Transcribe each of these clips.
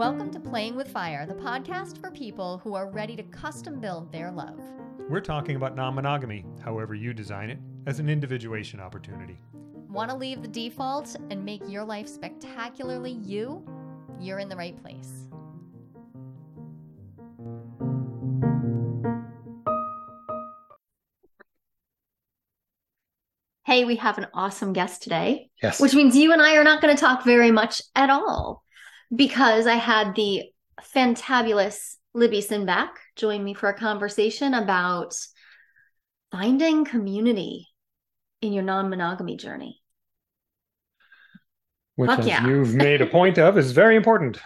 Welcome to Playing with Fire, the podcast for people who are ready to custom build their love. We're talking about non monogamy, however you design it, as an individuation opportunity. Want to leave the default and make your life spectacularly you? You're in the right place. Hey, we have an awesome guest today. Yes. Which means you and I are not going to talk very much at all because I had the fantabulous Libby Sinback join me for a conversation about finding community in your non monogamy journey. Which, Fuck as yeah. you've made a point of, is very important.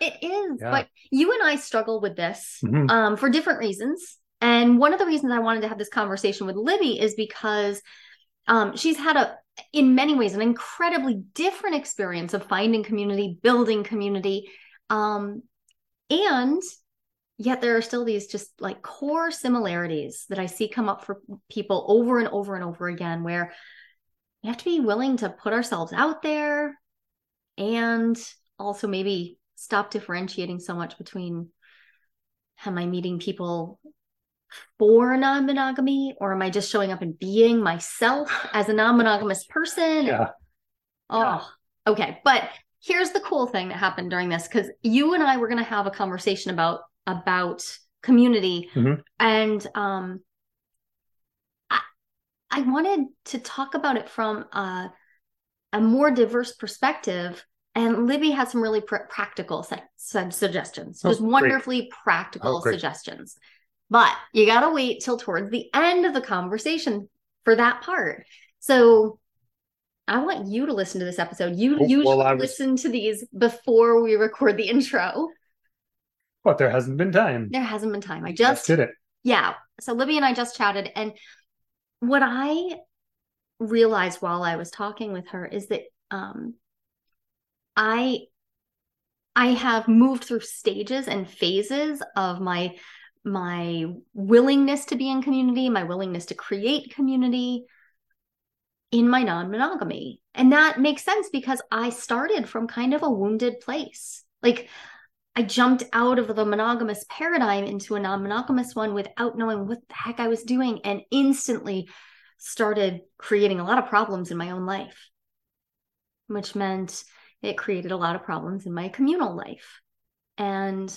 It is, Yeah. but you and I struggle with this Mhm. um, for different reasons. And one of the reasons I wanted to have this conversation with Libby is because um, she's had a, in many ways, an incredibly different experience of finding community, building community, um, and yet there are still these just like core similarities that I see come up for people over and over and over again, where we have to be willing to put ourselves out there, and also maybe stop differentiating so much between am I meeting people for non monogamy or am I just showing up and being myself as a non monogamous person? Yeah. Oh, okay. But here's the cool thing that happened during this because you and I were going to have a conversation about about community Mhm. and um I, I wanted to talk about it from a, a more diverse perspective and Libby had some really pr- practical su- suggestions, Oh, just great. wonderfully practical Oh, suggestions. But you got to wait till towards the end of the conversation for that part. So I want you to listen to this episode. You Oh, usually well, was- listen to these before we record the intro. But there hasn't been time. There hasn't been time. I Just just did it. yeah. So Libby and I just chatted, and what I realized while I was talking with her is that um, I I have moved through stages and phases of my my willingness to be in community, my willingness to create community in my non-monogamy. And that makes sense because I started from kind of a wounded place. Like I jumped out of the monogamous paradigm into a non monogamous one without knowing what the heck I was doing and instantly started creating a lot of problems in my own life, which meant it created a lot of problems in my communal life. And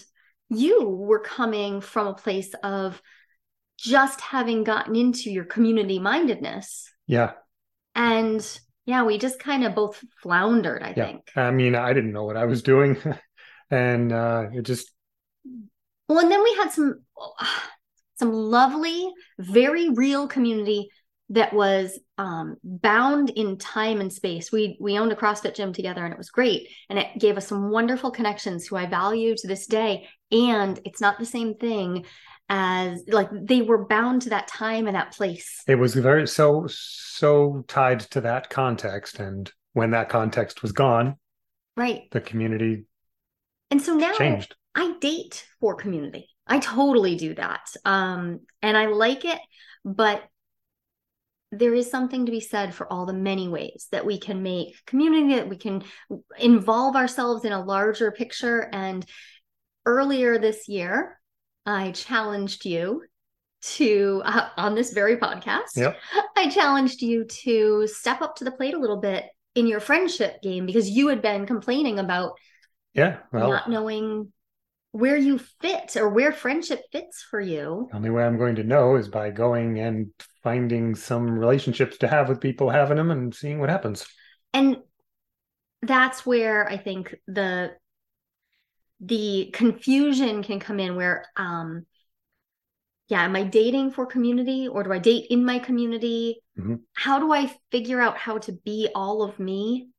you were coming from a place of just having gotten into your community mindedness. Yeah. And yeah, we just kind of both floundered, I Yeah. think. I mean, I didn't know what I was doing. and uh, it just, Well, and then we had some some lovely, very real community that was um, bound in time and space. We we owned a CrossFit gym together, and it was great, and it gave us some wonderful connections who I value to this day. And it's not the same thing as like they were bound to that time and that place. it was very, so, so tied to that context. And when that context was gone, Right. the community And so now changed. I date for community. I totally do that. Um, and I like it, but there is something to be said for all the many ways that we can make community, that we can involve ourselves in a larger picture. And earlier this year, I challenged you to, uh, on this very podcast, Yep. I challenged you to step up to the plate a little bit in your friendship game because you had been complaining about Yeah. Well, not knowing where you fit or where friendship fits for you. the only way I'm going to know is by going and finding some relationships to have with people, having them, and seeing what happens. And that's where I think the the confusion can come in where um yeah, am I dating for community or do I date in my community? Mhm. How do I figure out how to be all of me?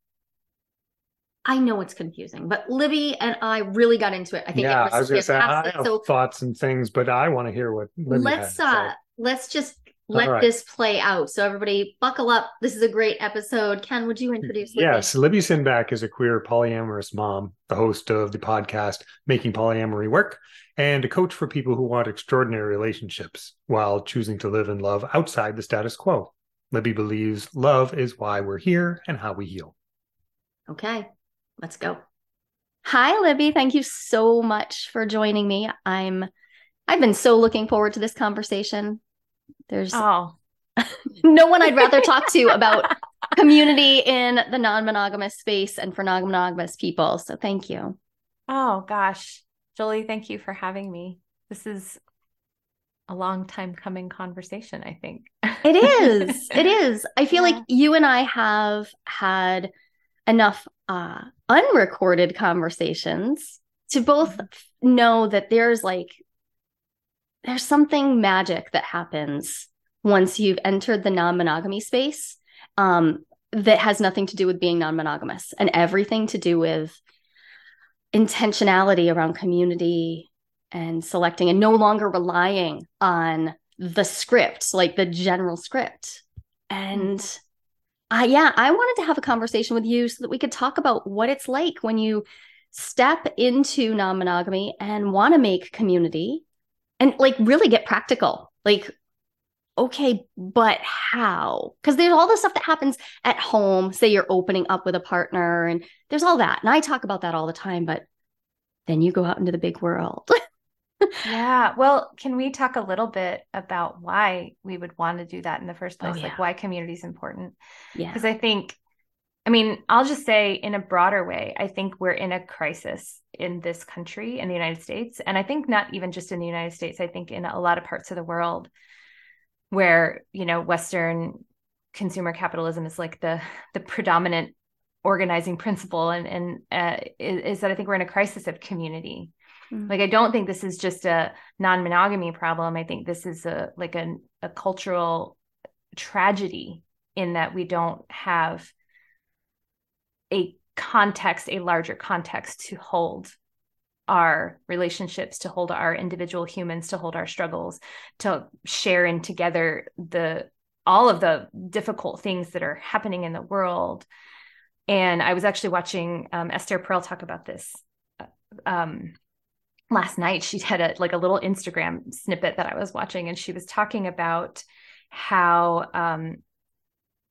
I know it's confusing, but Libby and I really got into it. I think yeah, it was, I was going to say I have So thoughts and things, but I want to hear what Libby let's had say. uh let's just let right. this play out so everybody buckle up this is a great episode ken would you introduce Libby? Yes, Libby Sinback is a queer polyamorous mom, the host of the podcast Making Polyamory Work, and a coach for people who want extraordinary relationships while choosing to live in love outside the status quo. Libby believes love is why we're here and how we heal. okay let's go Hi, Libby. Thank you so much for joining me. I'm I've been so looking forward to this conversation. There's oh. no one I'd rather talk to about community in the non-monogamous space and for non-monogamous people. So thank you. Oh gosh. Jolie, thank you for having me. This is a long time coming conversation, I think. it is. It is. I feel yeah. like you and I have had enough uh, unrecorded conversations to both mm-hmm. know that there's like there's something magic that happens once you've entered the non-monogamy space um, that has nothing to do with being non-monogamous and everything to do with intentionality around community and selecting and no longer relying on the script like the general script and. I yeah, I wanted to have a conversation with you so that we could talk about what it's like when you step into non-monogamy and want to make community and like really get practical. Like okay, but how? Because there's all the stuff that happens at home. Say you're opening up with a partner, and there's all that. And I talk about that all the time, but then you go out into the big world. yeah. Well, can we talk a little bit about why we would want to do that in the first oh, place? Oh, yeah. Like why community is important? Yeah. Because I think, I mean, I'll just say in a broader way, I think we're in a crisis in this country, in the United States. And I think not even just in the United States, I think in a lot of parts of the world where, you know, Western consumer capitalism is like the the predominant organizing principle and and uh, is, is that I think we're in a crisis of community Mm-hmm. Like I don't think this is just a non-monogamy problem. I think this is a like a, a cultural tragedy in that we don't have a context, a larger context to hold our relationships, to hold our individual humans, to hold our struggles, to share in together the all of the difficult things that are happening in the world. And I was actually watching um, Esther Perel talk about this uh, um, last night she had a like a little Instagram snippet that I was watching and she was talking about how um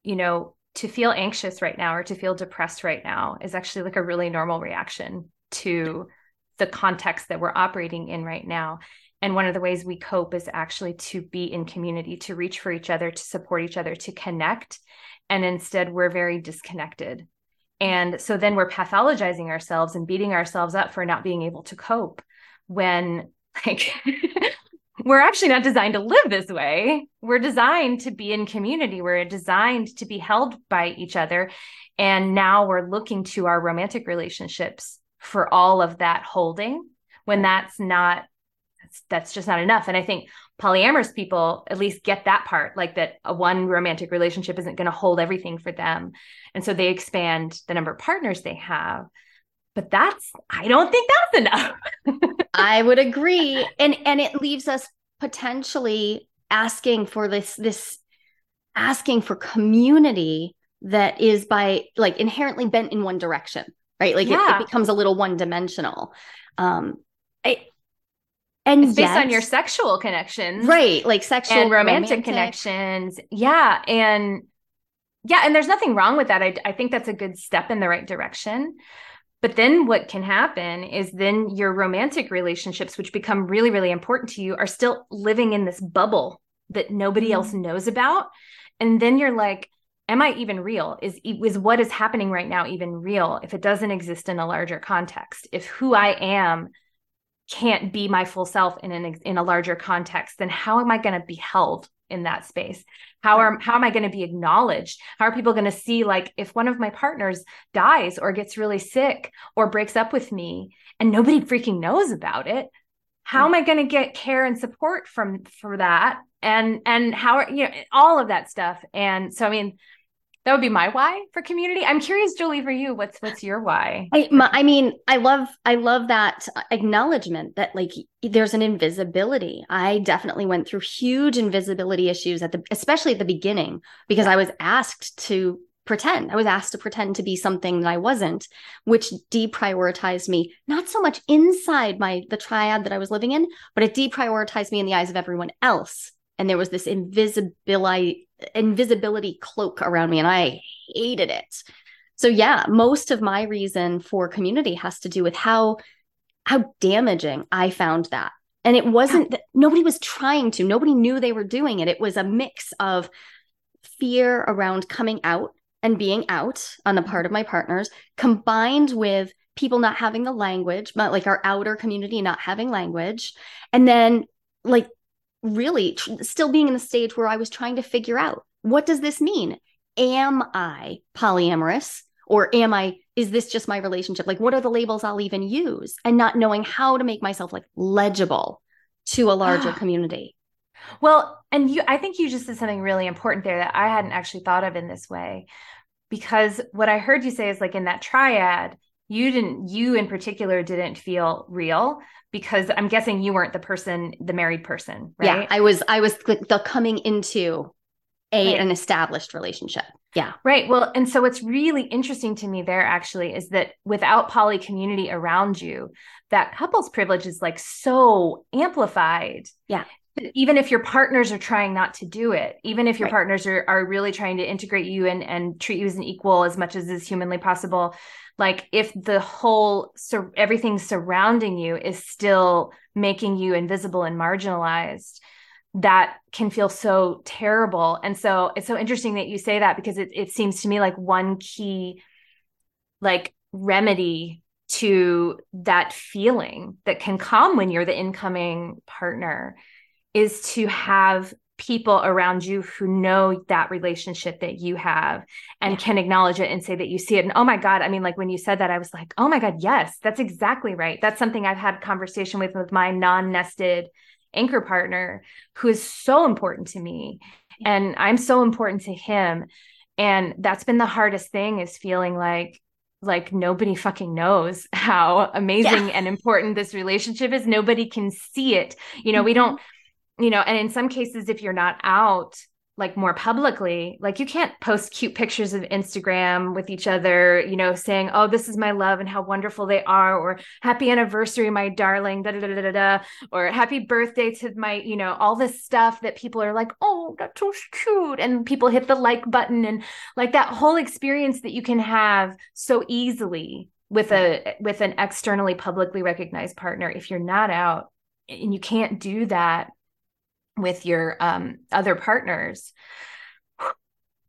you know to feel anxious right now or to feel depressed right now is actually like a really normal reaction to the context that we're operating in right now. And one of the ways we cope is actually to be in community to reach for each other to support each other to connect. And instead we're very disconnected. And so then we're pathologizing ourselves and beating ourselves up for not being able to cope when like we're actually not designed to live this way. We're designed to be in community. We're designed to be held by each other. And now we're looking to our romantic relationships for all of that holding when that's not that's, just not enough. And I think polyamorous people at least get that part like that a one romantic relationship isn't going to hold everything for them. And so they expand the number of partners they have but that's i don't think that's enough. I would agree. And and it leaves us potentially asking for this this asking for community that is by like inherently bent in one direction right? Like yeah. it, it, becomes a little one dimensional um I, and it's based on your sexual connections right like sexual and romantic, romantic, connections. Yeah and yeah and there's nothing wrong with that. I, I think that's a good step in the right direction but then what can happen is then your romantic relationships, which become really, really important to you, are still living in this bubble that nobody mm-hmm. else knows about. And then you're like, am I even real? Is is what is happening right now even real if it doesn't exist in a larger context? If who I am can't be my full self in an in a larger context, then how am I going to be held in that space. How are how am i going to be acknowledged? How are people going to see like if one of my partners dies or gets really sick or breaks up with me and nobody freaking knows about it how am i going to get care and support from for that? And and how are you know all of that stuff. And so i mean that would be my why for community. I'm curious Jolie, for you what's what's your why? I, my, I mean i love i love that acknowledgement that like there's an invisibility. I definitely went through huge invisibility issues at the especially at the beginning because i was asked to pretend. I was asked to pretend to be something that i wasn't which deprioritized me not so much inside my the triad that i was living in but it deprioritized me in the eyes of everyone else. And there was this invisibility invisibility cloak around me and I hated it. So yeah, most of my reason for community has to do with how how damaging I found that. And it wasn't that nobody was trying to, nobody knew they were doing it. It was a mix of fear around coming out and being out on the part of my partners, combined with people not having the language, but like our outer community not having language. And then, like, really tr- still being in the stage where I was trying to figure out what does this mean? Am I polyamorous? Or am I, is this just my relationship? Like, what are the labels I'll even use? And not knowing how to make myself like legible to a larger community. Well, and you, I think you just said something really important there that I hadn't actually thought of in this way. Because what I heard you say is like in that triad, you didn't, you in particular didn't feel real because I'm guessing you weren't the person, the married person, right? Yeah, I was, I was the, coming into a right. an established relationship. Yeah. Right. Well, and so what's really interesting to me there actually is that without poly community around you, that couples privilege is like so amplified. Yeah even if your partners are trying not to do it even if your right. partners are, are really trying to integrate you and, and treat you as an equal as much as is humanly possible like if the whole so everything surrounding you is still making you invisible and marginalized that can feel so terrible and so it's so interesting that you say that because it, it seems to me like one key like remedy to that feeling that can come when you're the incoming partner is to have people around you who know that relationship that you have and yeah. can acknowledge it and say that you see it and oh my god i mean like when you said that i was like oh my god yes that's exactly right that's something i've had conversation with with my non-nested anchor partner who is so important to me and i'm so important to him and that's been the hardest thing is feeling like like nobody fucking knows how amazing yeah. and important this relationship is nobody can see it you know mm-hmm. we don't you know, and in some cases, if you're not out like more publicly, like you can't post cute pictures of Instagram with each other, you know, saying, oh, this is my love and how wonderful they are, or happy anniversary, my darling, da da da da da, or happy birthday to my, you know, all this stuff that people are like, oh, that's so cute. And people hit the like button and like that whole experience that you can have so easily with a with an externally publicly recognized partner if you're not out and you can't do that with your um, other partners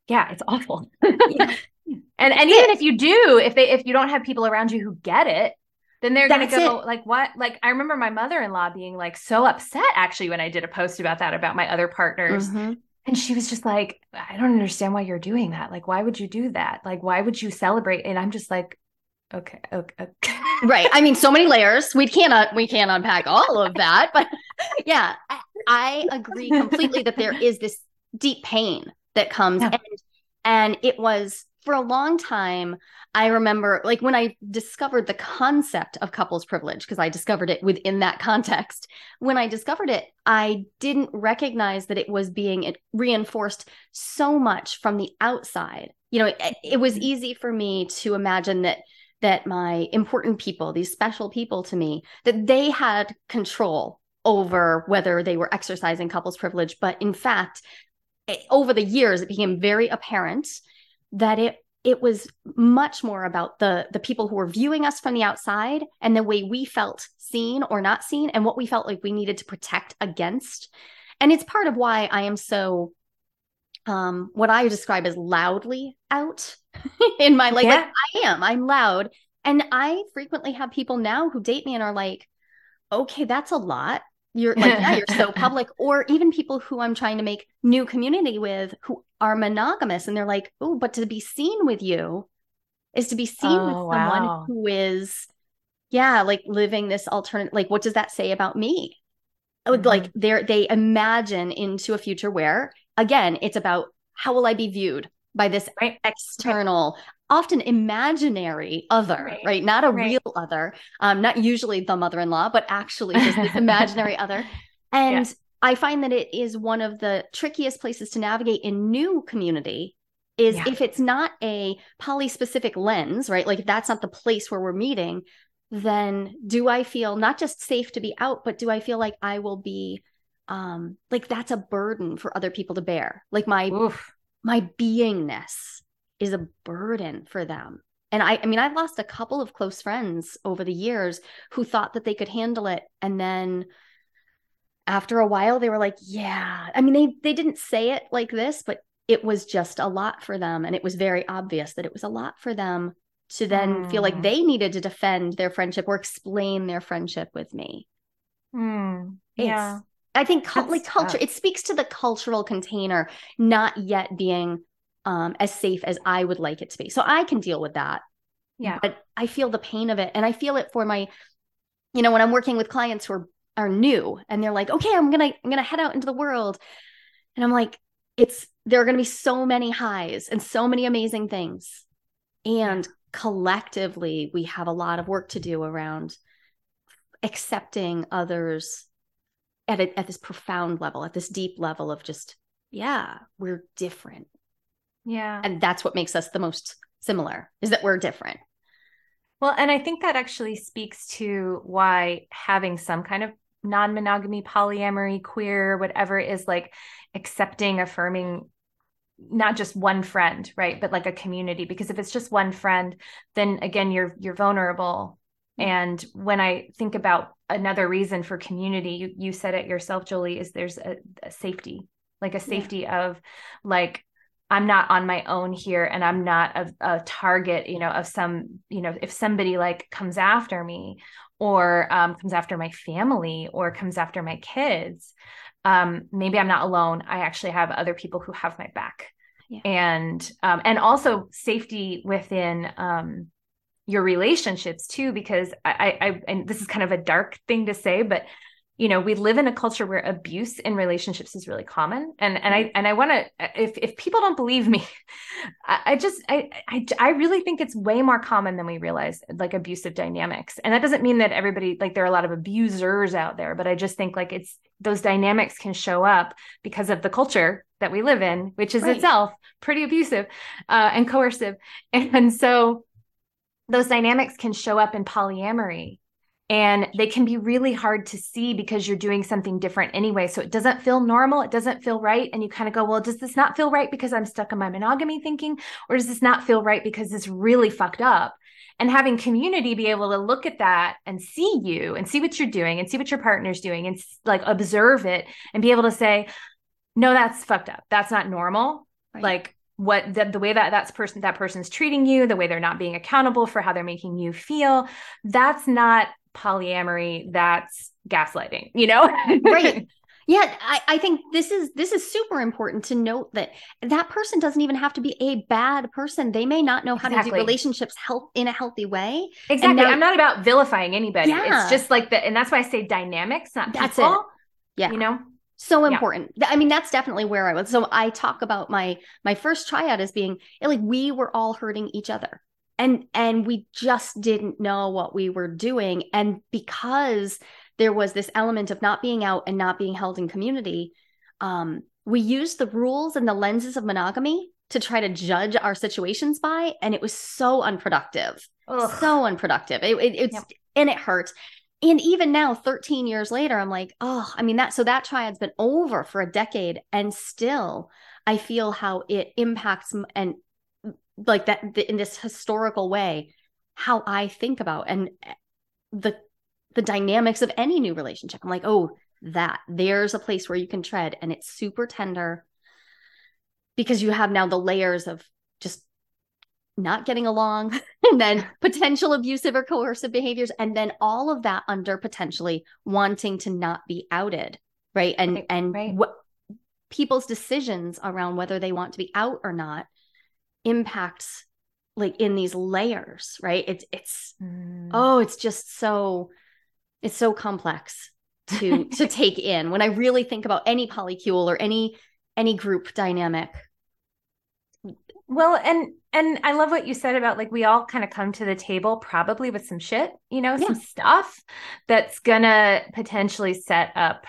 yeah it's awful yeah. and and even if you do if they if you don't have people around you who get it then they're going to go it. like what like i remember my mother-in-law being like so upset actually when i did a post about that about my other partners mm-hmm. and she was just like i don't understand why you're doing that like why would you do that like why would you celebrate and i'm just like okay okay, okay. right i mean so many layers we cannot we can't unpack all of that but yeah I, I agree completely that there is this deep pain that comes yeah. and, and it was for a long time i remember like when i discovered the concept of couples privilege because i discovered it within that context when i discovered it i didn't recognize that it was being reinforced so much from the outside you know it, it was mm-hmm. easy for me to imagine that that my important people these special people to me that they had control over whether they were exercising couples privilege. But in fact, it, over the years, it became very apparent that it it was much more about the the people who were viewing us from the outside and the way we felt seen or not seen and what we felt like we needed to protect against and it's part of why i am so um what i describe as loudly out in my like, yeah. like i am i'm loud and i frequently have people now who date me and are like okay that's a lot you're like yeah you're so public or even people who i'm trying to make new community with who are monogamous and they're like oh but to be seen with you is to be seen oh, with someone wow. who is yeah like living this alternate like what does that say about me mm-hmm. like they're they imagine into a future where again it's about how will i be viewed by this right. external often imaginary other, right? right? Not a right. real other, um, not usually the mother in law, but actually just this imaginary other. And yeah. I find that it is one of the trickiest places to navigate in new community is yeah. if it's not a poly specific lens, right? Like if that's not the place where we're meeting, then do I feel not just safe to be out, but do I feel like I will be um like that's a burden for other people to bear? Like my Oof. my beingness is a burden for them and I, I mean, I've lost a couple of close friends over the years who thought that they could handle it. And then after a while, they were like, yeah. I mean, they they didn't say it like this, but it was just a lot for them. And it was very obvious that it was a lot for them to then mm. feel like hmm. they needed to defend their friendship or explain their friendship with me. Mm. Yeah. I think like culture, it speaks to the cultural container not yet being um, as safe as I would like it to be. So I can deal with that. Yeah. But I feel the pain of it. And I feel it for my, you know, when I'm working with clients who are, are new and they're like, okay, I'm gonna, I'm gonna head out into the world. And I'm like, it's there are gonna be so many highs and so many amazing things. And collectively, we have a lot of work to do around accepting others at a, at this profound level, at this deep level of just, yeah, we're different yeah. And that's what makes us the most similar is that we're different. Well, and I think that actually speaks to why having some kind of non monogamy, polyamory, queer, whatever is like accepting, affirming not just one friend right but like a community because if it's just one friend then again you're you're vulnerable mm-hmm. and when i think about another reason for community you, you said it yourself jolie is there's a, a safety like a safety yeah. of like I'm not on my own here and I'm not a, a, target, you know, of some, you know, if somebody like comes after me or um, comes after my family or comes after my kids, um, maybe I'm not alone. I actually have other people who have my back. Yeah. And um, and also safety within um, your relationships too, because I, I and this is kind of a dark thing to say, but you know we live in a culture where abuse in relationships is really common and and i mm-hmm. and i want to if if people don't believe me I, I, just I, I i really think it's way more common than we realize like abusive dynamics and that doesn't mean that everybody like there are a lot of abusers out there but i just think like it's those dynamics can show up because of the culture that we live in which is right. itself pretty abusive uh, and coercive and, and so those dynamics can show up in polyamory and they can be really hard to see because you're doing something different anyway. So it doesn't feel normal it doesn't feel right and you kind of go well does this not feel right because i'm stuck in my monogamy thinking or does this not feel right because it's really fucked up? And having community be able to look at that and see you and see what you're doing and see what your partner's doing and like observe it and be able to say no that's fucked up. That's not normal. Right. like what the, the way that that's person that person's treating you the way they're not being accountable for how they're making you feel that's not polyamory that's gaslighting you know? Right. Yeah I, I think this is this is super important to note that that person doesn't even have to be a bad person. They may not know how exactly. to do relationships help in a healthy way. Exactly. now, i'm not about vilifying anybody. Yeah. it's just like that and that's why i say dynamics not that's people it. yeah. you know? So important. Yeah. i mean that's definitely where i was. So i talk about my my first triad as being like we were all hurting each other and and we just didn't know what we were doing and because there was this element of not being out and not being held in community um, we used the rules and the lenses of monogamy to try to judge our situations by and it was so unproductive Ugh. so unproductive it, it, it's yep. and it hurt and even now 13 years later i'm like oh i mean that so that triad's been over for a decade and still i feel how it impacts and like that in this historical way how i think about and eh, the the dynamics of any new relationship i'm like oh that there's a place where you can tread and it's super tender because you have now the layers of just not getting along and then potential abusive or coercive behaviors and then all of that under potentially wanting to not be outed right and right, and right. what people's decisions around whether they want to be out or not impacts like in these layers right it's it's mm. oh it's just so it's so complex to to take in when i really think about any polycule or any any group dynamic well and and i love what you said about like we all kind of come to the table probably with some shit you know yeah. some stuff that's gonna potentially set up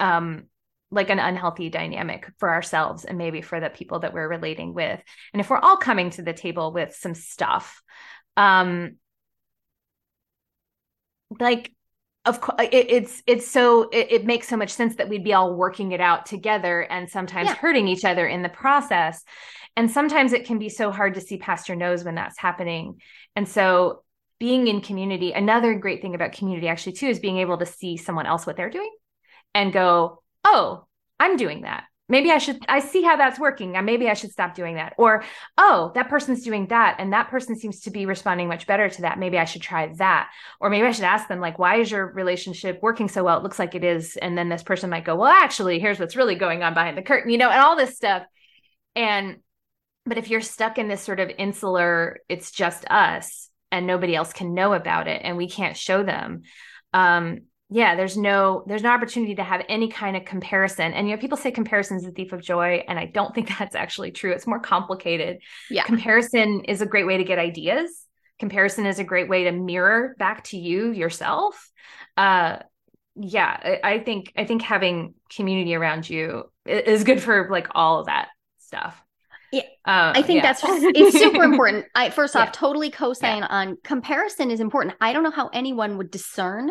um like an unhealthy dynamic for ourselves and maybe for the people that we're relating with. And if we're all coming to the table with some stuff um like of course it, it's it's so it, it, makes so much sense that we'd be all working it out together and sometimes yeah. hurting each other in the process. And sometimes it can be so hard to see past your nose when that's happening. And so being in community another great thing about community actually too is being able to see someone else what they're doing and go oh i'm doing that maybe I should, I see how that's working. And maybe I should stop doing that. Or, oh, that person's doing that. And that person seems to be responding much better to that. Maybe I should try that. Or maybe I should ask them, like, why is your relationship working so well? It looks like it is. And then this person might go, well, actually, here's what's really going on behind the curtain, you know, and all this stuff. And, but if you're stuck in this sort of insular, it's just us and nobody else can know about it and we can't show them um yeah there's no there's no opportunity to have any kind of comparison and you know people say comparison is the thief of joy and i don't think that's actually true it's more complicated yeah comparison is a great way to get ideas comparison is a great way to mirror back to you yourself uh yeah I, I think i think having community around you is good for like all of that stuff yeah, uh, I think yeah. that's it's super important. I first off, yeah. totally co-sign yeah. on comparison is important. I don't know how anyone would discern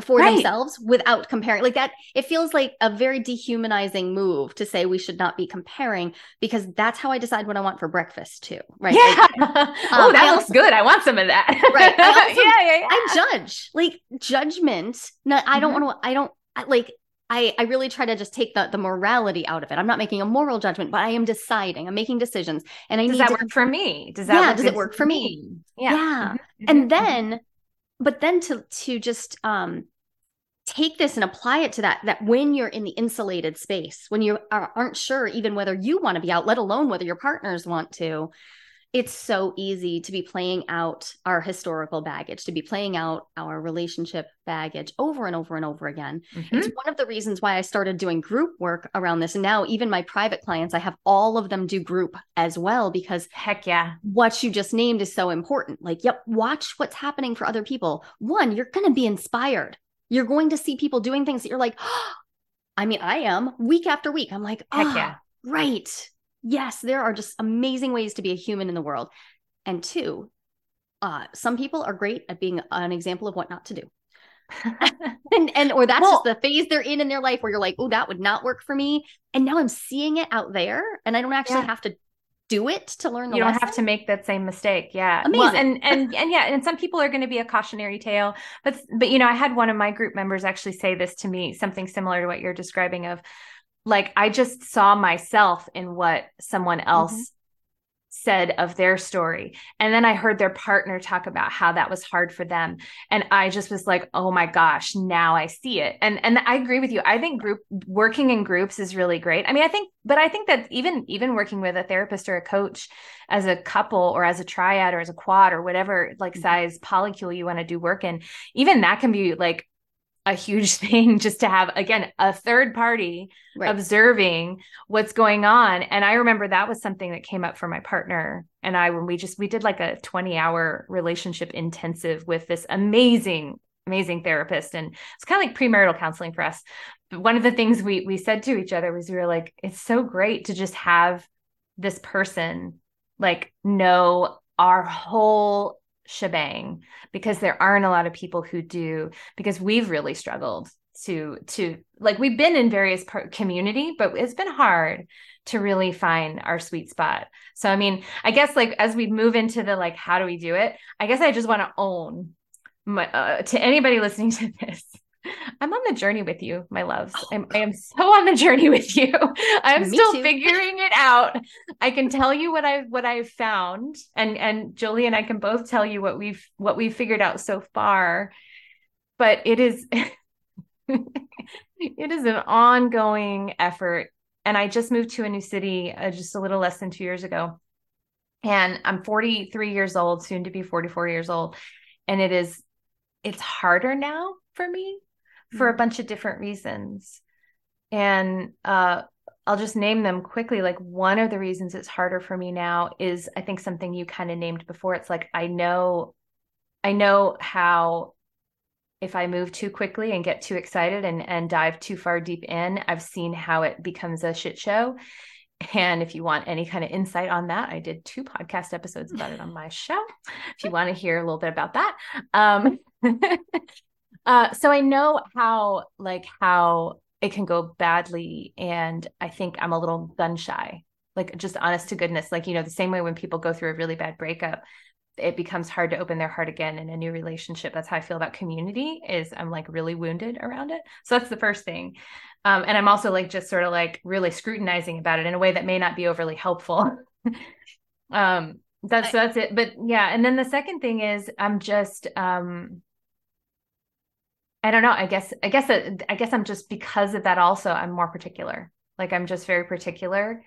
for right. themselves without comparing like that it feels like a very dehumanizing move to say we should not be comparing because that's how i decide what i want for breakfast too right yeah. Like, um, oh that looks good i want some of that right I also, yeah, yeah, yeah i judge like judgment no i don't mm-hmm. want to i don't I, like I, I really try to just take the, the morality out of it. I'm not making a moral judgment, but I am deciding. I'm making decisions. And I does need that to, work for me? Does that yeah, does it work for me? me? Yeah. yeah. Mm-hmm. And mm-hmm. then but then to to just um take this and apply it to that that when you're in the insulated space when you are, aren't sure even whether you want to be out let alone whether your partners want to it's so easy to be playing out our historical baggage, to be playing out our relationship baggage over and over and over again. Mm-hmm. It's one of the reasons why I started doing group work around this. And now, even my private clients, I have all of them do group as well because heck yeah, what you just named is so important. Like, yep, watch what's happening for other people. One, you're going to be inspired. You're going to see people doing things that you're like, oh, I mean, I am week after week. I'm like, heck oh, yeah, right yes, there are just amazing ways to be a human in the world. And two, uh, some people are great at being an example of what not to do. and and or that's well, just the phase they're in in their life where you're like, oh, that would not work for me. And now I'm seeing it out there, and I don't actually yeah. have to do it to learn. you don't lesson. have to make that same mistake. Yeah, amazing. Well, and and and yeah, and some people are going to be a cautionary tale, but but you know, I had one of my group members actually say this to me, something similar to what you're describing of like I just saw myself in what someone mm-hmm. else mm-hmm. Said of their story. And then I heard their partner talk about how that was hard for them. And I just was like, oh my gosh, now I see it. And and I agree with you. I think group working in groups is really great. I mean, I think, but I think that even even working with a therapist or a coach as a couple or as a triad or as a quad or whatever like mm-hmm. size polycule you want to do work in, even that can be like a huge thing just to have again a third party right. observing what's going on. And i remember that was something that came up for my partner and i when we just we did like a 20 hour relationship intensive with this amazing amazing therapist. And it's kind of like premarital counseling for us. But one of the things we we said to each other was we were like it's so great to just have this person like know our whole shebang because there aren't a lot of people who do because we've really struggled to to like we've been in various part community but it's been hard to really find our sweet spot. So i mean i guess like as we move into the like how do we do it? I guess i just want to own my, uh, to anybody listening to this I'm on the journey with you, my loves. Oh, I'm, I am so on the journey with you. I'm still too. figuring it out. I can tell you what I've what I've found, and and Jolie and I can both tell you what we've what we've figured out so far. But it is it is an ongoing effort. And I just moved to a new city uh, just a little less than two years ago, and I'm 43 years old, soon to be 44 years old, and it is it's harder now for me for a mm-hmm. bunch of different reasons. And uh, I'll just name them quickly. Like one of the reasons it's harder for me now is I think something you kind of named before. It's like I know, I know how if I move too quickly and get too excited and and dive too far deep in, I've seen how it becomes a shit show. And if you want any kind of insight on that, I did two podcast episodes about it on my show. If you want to hear a little bit about that. Um, Uh, so I know how like how it can go badly, and I think I'm a little gun shy. Like just honest to goodness, like you know, the same way when people go through a really bad breakup, it becomes hard to open their heart again in a new relationship. That's how I feel about community. Is I'm like really wounded around it. So that's the first thing. Um, and I'm also like just sort of like really scrutinizing about it in a way that may not be overly helpful. um, that's I, that's it. But yeah, and then the second thing is I'm just um I don't know. I guess I guess I guess I'm just because of that also I'm more particular. Like I'm just very particular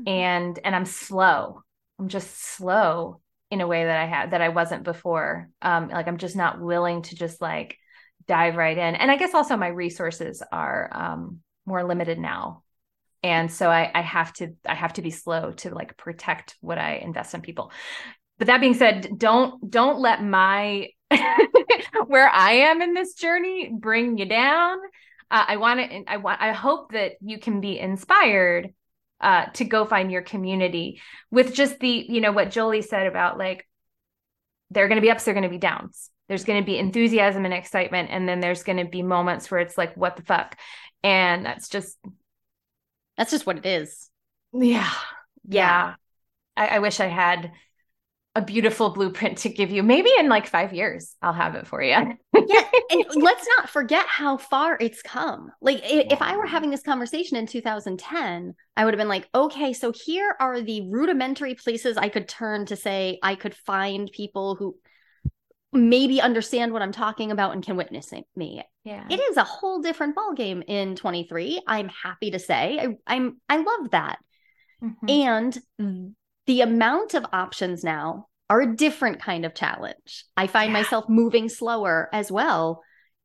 mm-hmm. and and I'm slow. I'm just slow in a way that I had that I wasn't before. Um like I'm just not willing to just like dive right in. And I guess also my resources are um more limited now and so I, I have to i have to be slow to like protect what i invest in people but that being said don't don't let my where i am in this journey bring you down uh, i want to i want i hope that you can be inspired uh, to go find your community with just the you know what jolie said about like there are going to be ups there are going to be downs there's going to be enthusiasm and excitement and then there's going to be moments where it's like what the fuck and that's just that's just what it is. Yeah. Yeah. I, I wish I had a beautiful blueprint to give you. Maybe in like five years, I'll have it for you. yeah. And let's not forget how far it's come. Like, if I were having this conversation in 2010, I would have been like, okay, so here are the rudimentary places I could turn to say I could find people who maybe understand what I'm talking about and can witness me. Yeah. It is a whole different ballgame in 23. I'm happy to say. I, I'm I love that. Mm-hmm. And the amount of options now are a different kind of challenge. I find yeah. myself moving slower as well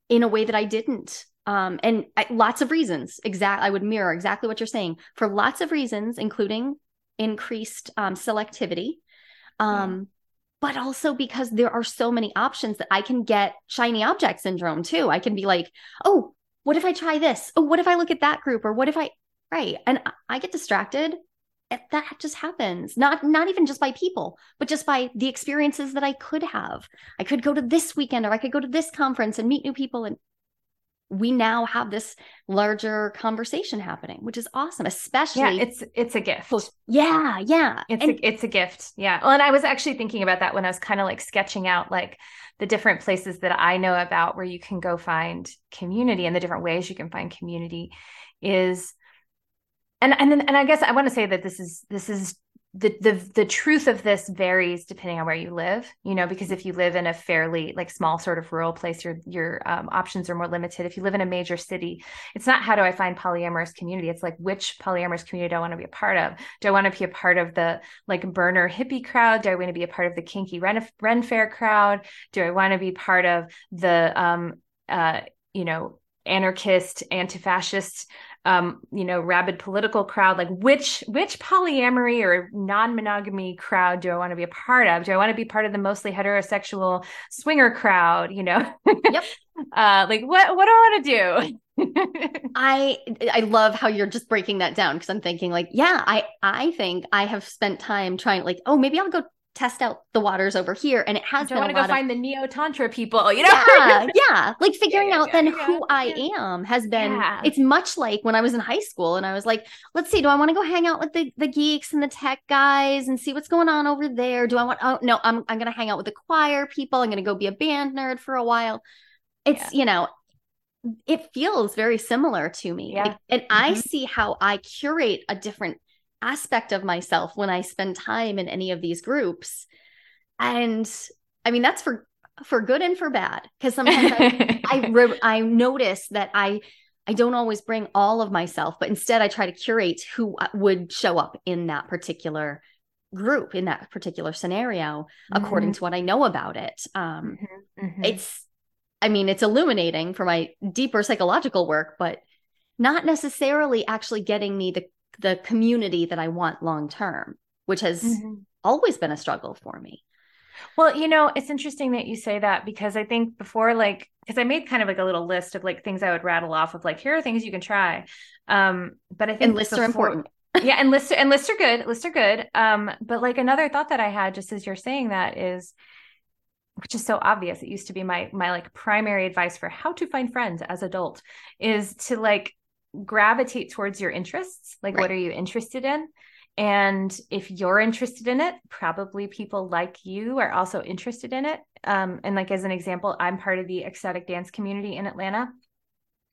in a way that I didn't. Um, and I, lots of reasons. Exact, I would mirror exactly what you're saying for lots of reasons, including increased um, selectivity. Um, but also because there are so many options that I can get shiny object syndrome too. I can be like, oh, what if I try this? Oh, what if I look at that group? Or what if I, right? And I get distracted. That just happens. Not not even just by people, but just by the experiences that I could have. I could go to this weekend, or I could go to this conference and meet new people, and we now have this larger conversation happening which is awesome especially yeah, it's it's a gift yeah yeah it's and, a, it's a gift yeah well and i was actually thinking about that when i was kind of like sketching out like the different places that i know about where you can go find community and the different ways you can find community is and and and i guess i want to say that this is this is the the the truth of this varies depending on where you live you know because if you live in a fairly like small sort of rural place your your um, options are more limited. If you live in a major city it's not how do i find polyamorous community it's like which polyamorous community do i want to be a part of? Do i want to be a part of the like burner hippie crowd? Do i want to be a part of the kinky ren, ren fair crowd? Do i want to be part of the um uh you know anarchist anti-fascist um, you know, rabid political crowd, like which which polyamory or non-monogamy crowd do I want to be a part of? Do I want to be part of the mostly heterosexual swinger crowd? You know, yep. uh, like what what do I want to do? I I love how you're just breaking that down because I'm thinking like, yeah, I I think I have spent time trying like, oh, maybe I'll go test out the waters over here. And it has been. I want to go find the neo tantra people, you know? Yeah, yeah. Like figuring yeah, yeah, out then who I am has been. It's much like when I was in high school and I was like, let's see, do I want to go hang out with the the geeks and the tech guys and see what's going on over there? Do I want? Oh no, I'm I'm gonna hang out with the choir people. I'm gonna go be a band nerd for a while. It's you know. It feels very similar to me. Yeah. and mm-hmm. I see how I curate a different aspect of myself when I spend time in any of these groups. And I mean, that's for for good and for bad because sometimes I I, re- I notice that I I don't always bring all of myself, but instead I try to curate who uh, would show up in that particular group in that particular scenario mm-hmm. according to what I know about it. Um, mm-hmm. Mm-hmm. It's, I mean, it's illuminating for my deeper psychological work, but not necessarily actually getting me the the community that I want long term, which has mm-hmm. always been a struggle for me. Well, you know, it's interesting that you say that because I think before, like, because I made kind of like a little list of like things I would rattle off of like, here are things you can try. Um, but I think and lists before, are important. yeah, and lists and lists are good. Lists are good. Um, but like another thought that I had just as you're saying that is which is so obvious it used to be my my like primary advice for how to find friends as adult is to like gravitate towards your interests like right. what are you interested in? And if you're interested in it probably people like you are also interested in it. Um, and like as an example i'm part of the ecstatic dance community in atlanta.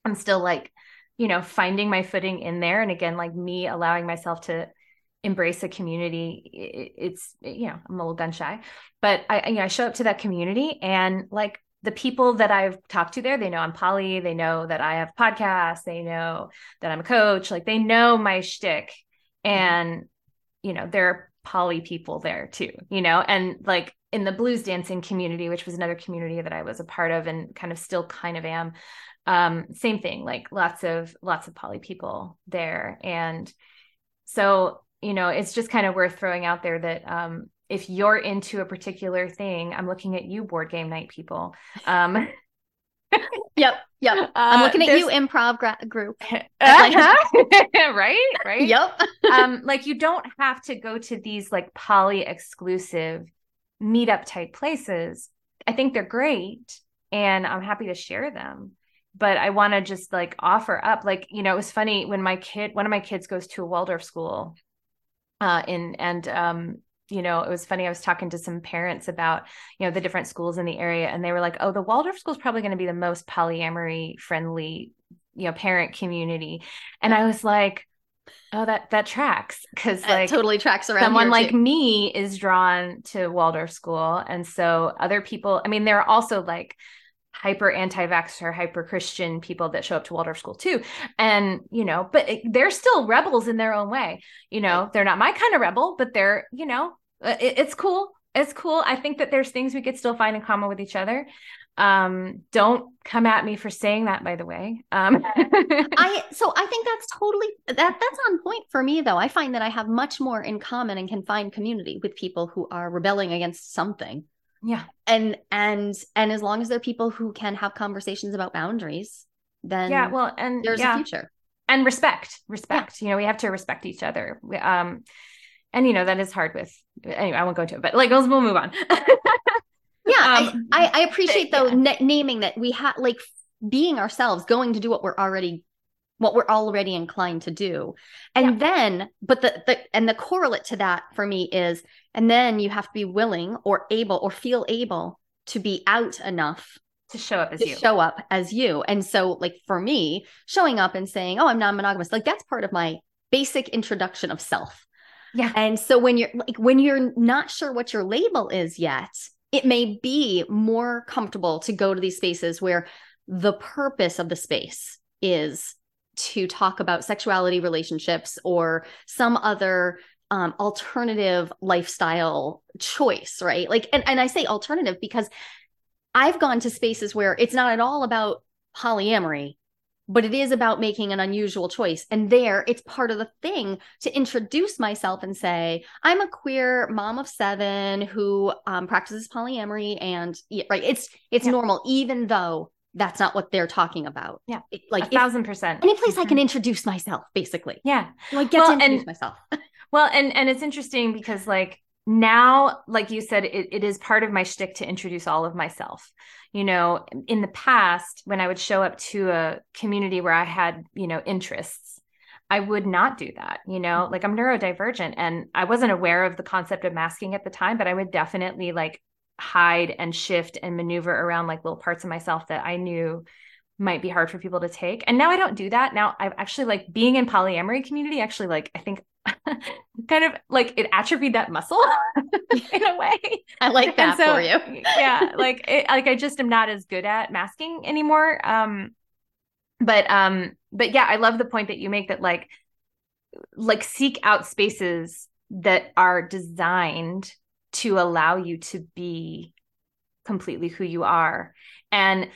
I'm still like you know finding my footing in there. And again like me allowing myself to embrace a community it's you know i'm a little gun shy but i you know i show up to that community and like the people that i've talked to there they know i'm poly they know that i have podcasts they know that i'm a coach like they know my shtick. Mm-hmm. and you know there are poly people there too you know? And like in the blues dancing community which was another community that i was a part of and kind of still kind of am um same thing like lots of lots of poly people there. And so you know, it's just kind of worth throwing out there that um, if you're into a particular thing, I'm looking at you, board game night people. Um, yep, yep. Uh, I'm looking at you, improv gra- group. Uh-huh. right, right. Yep. um, like you don't have to go to these like poly exclusive meetup type places. I think they're great, and I'm happy to share them but I want to just like offer up like you know it was funny when my kid one of my kids goes to a Waldorf school uh, in and um, you know, it was funny. I was talking to some parents about, you know, the different schools in the area, and they were like, "Oh, the Waldorf school is probably going to be the most polyamory friendly, you know, parent community." And I was like, "Oh, that that tracks because like totally tracks around." Someone like me is drawn to Waldorf school, and so other people. I mean, there are also like hyper anti-vaxxer, hyper Christian people that show up to Waldorf school too. And, you know, but it, they're still rebels in their own way. You know, they're not my kind of rebel, but they're, you know, uh, it, it's cool. It's cool. I think that there's things we could still find in common with each other. Um, don't come at me for saying that, by the way. Um, I so I think that's totally that that's on point for me though. I find that I have much more in common and can find community with people who are rebelling against something yeah and and and as long as there are people who can have conversations about boundaries then yeah well and there's yeah. a future and respect respect yeah. you know we have to respect each other um and you know that is hard with anyway i won't go into it but like we'll, we'll move on yeah um, I, I appreciate though yeah. naming that we have like being ourselves going to do what we're already what we're already inclined to do. And yeah. then but the, the and the correlate to that for me is and then you have to be willing or able or feel able to be out enough to show up as to you. show up as you. And so like for me showing up and saying oh i'm non-monogamous like that's part of my basic introduction of self. Yeah. And so when you're like when you're not sure what your label is yet it may be more comfortable to go to these spaces where the purpose of the space is to talk about sexuality relationships or some other um, alternative lifestyle choice, right? Like, and, and I say alternative because I've gone to spaces where it's not at all about polyamory, but it is about making an unusual choice. And there, it's part of the thing to introduce myself and say, I'm a queer mom of seven who um, practices polyamory, and right, it's it's yeah. normal, even though that's not what they're talking about. Yeah. It, like a thousand percent. Any place mm-hmm. I can introduce myself, basically. Yeah. Like get well, to introduce and, myself. well, and and it's interesting because like now, like you said, it, it is part of my shtick to introduce all of myself. You know, in the past, when I would show up to a community where I had, you know, interests, I would not do that. You know, like I'm neurodivergent and I wasn't aware of the concept of masking at the time, but I would definitely like hide and shift and maneuver around like little parts of myself that I knew might be hard for people to take. And now I don't do that. Now I've actually like being in polyamory community actually like I think kind of like it atrophied that muscle in a way. I like that so, for you. yeah, like it, like I just am not as good at masking anymore. Um but um but yeah, I love the point that you make that like like seek out spaces that are designed to allow you to be completely who you are. And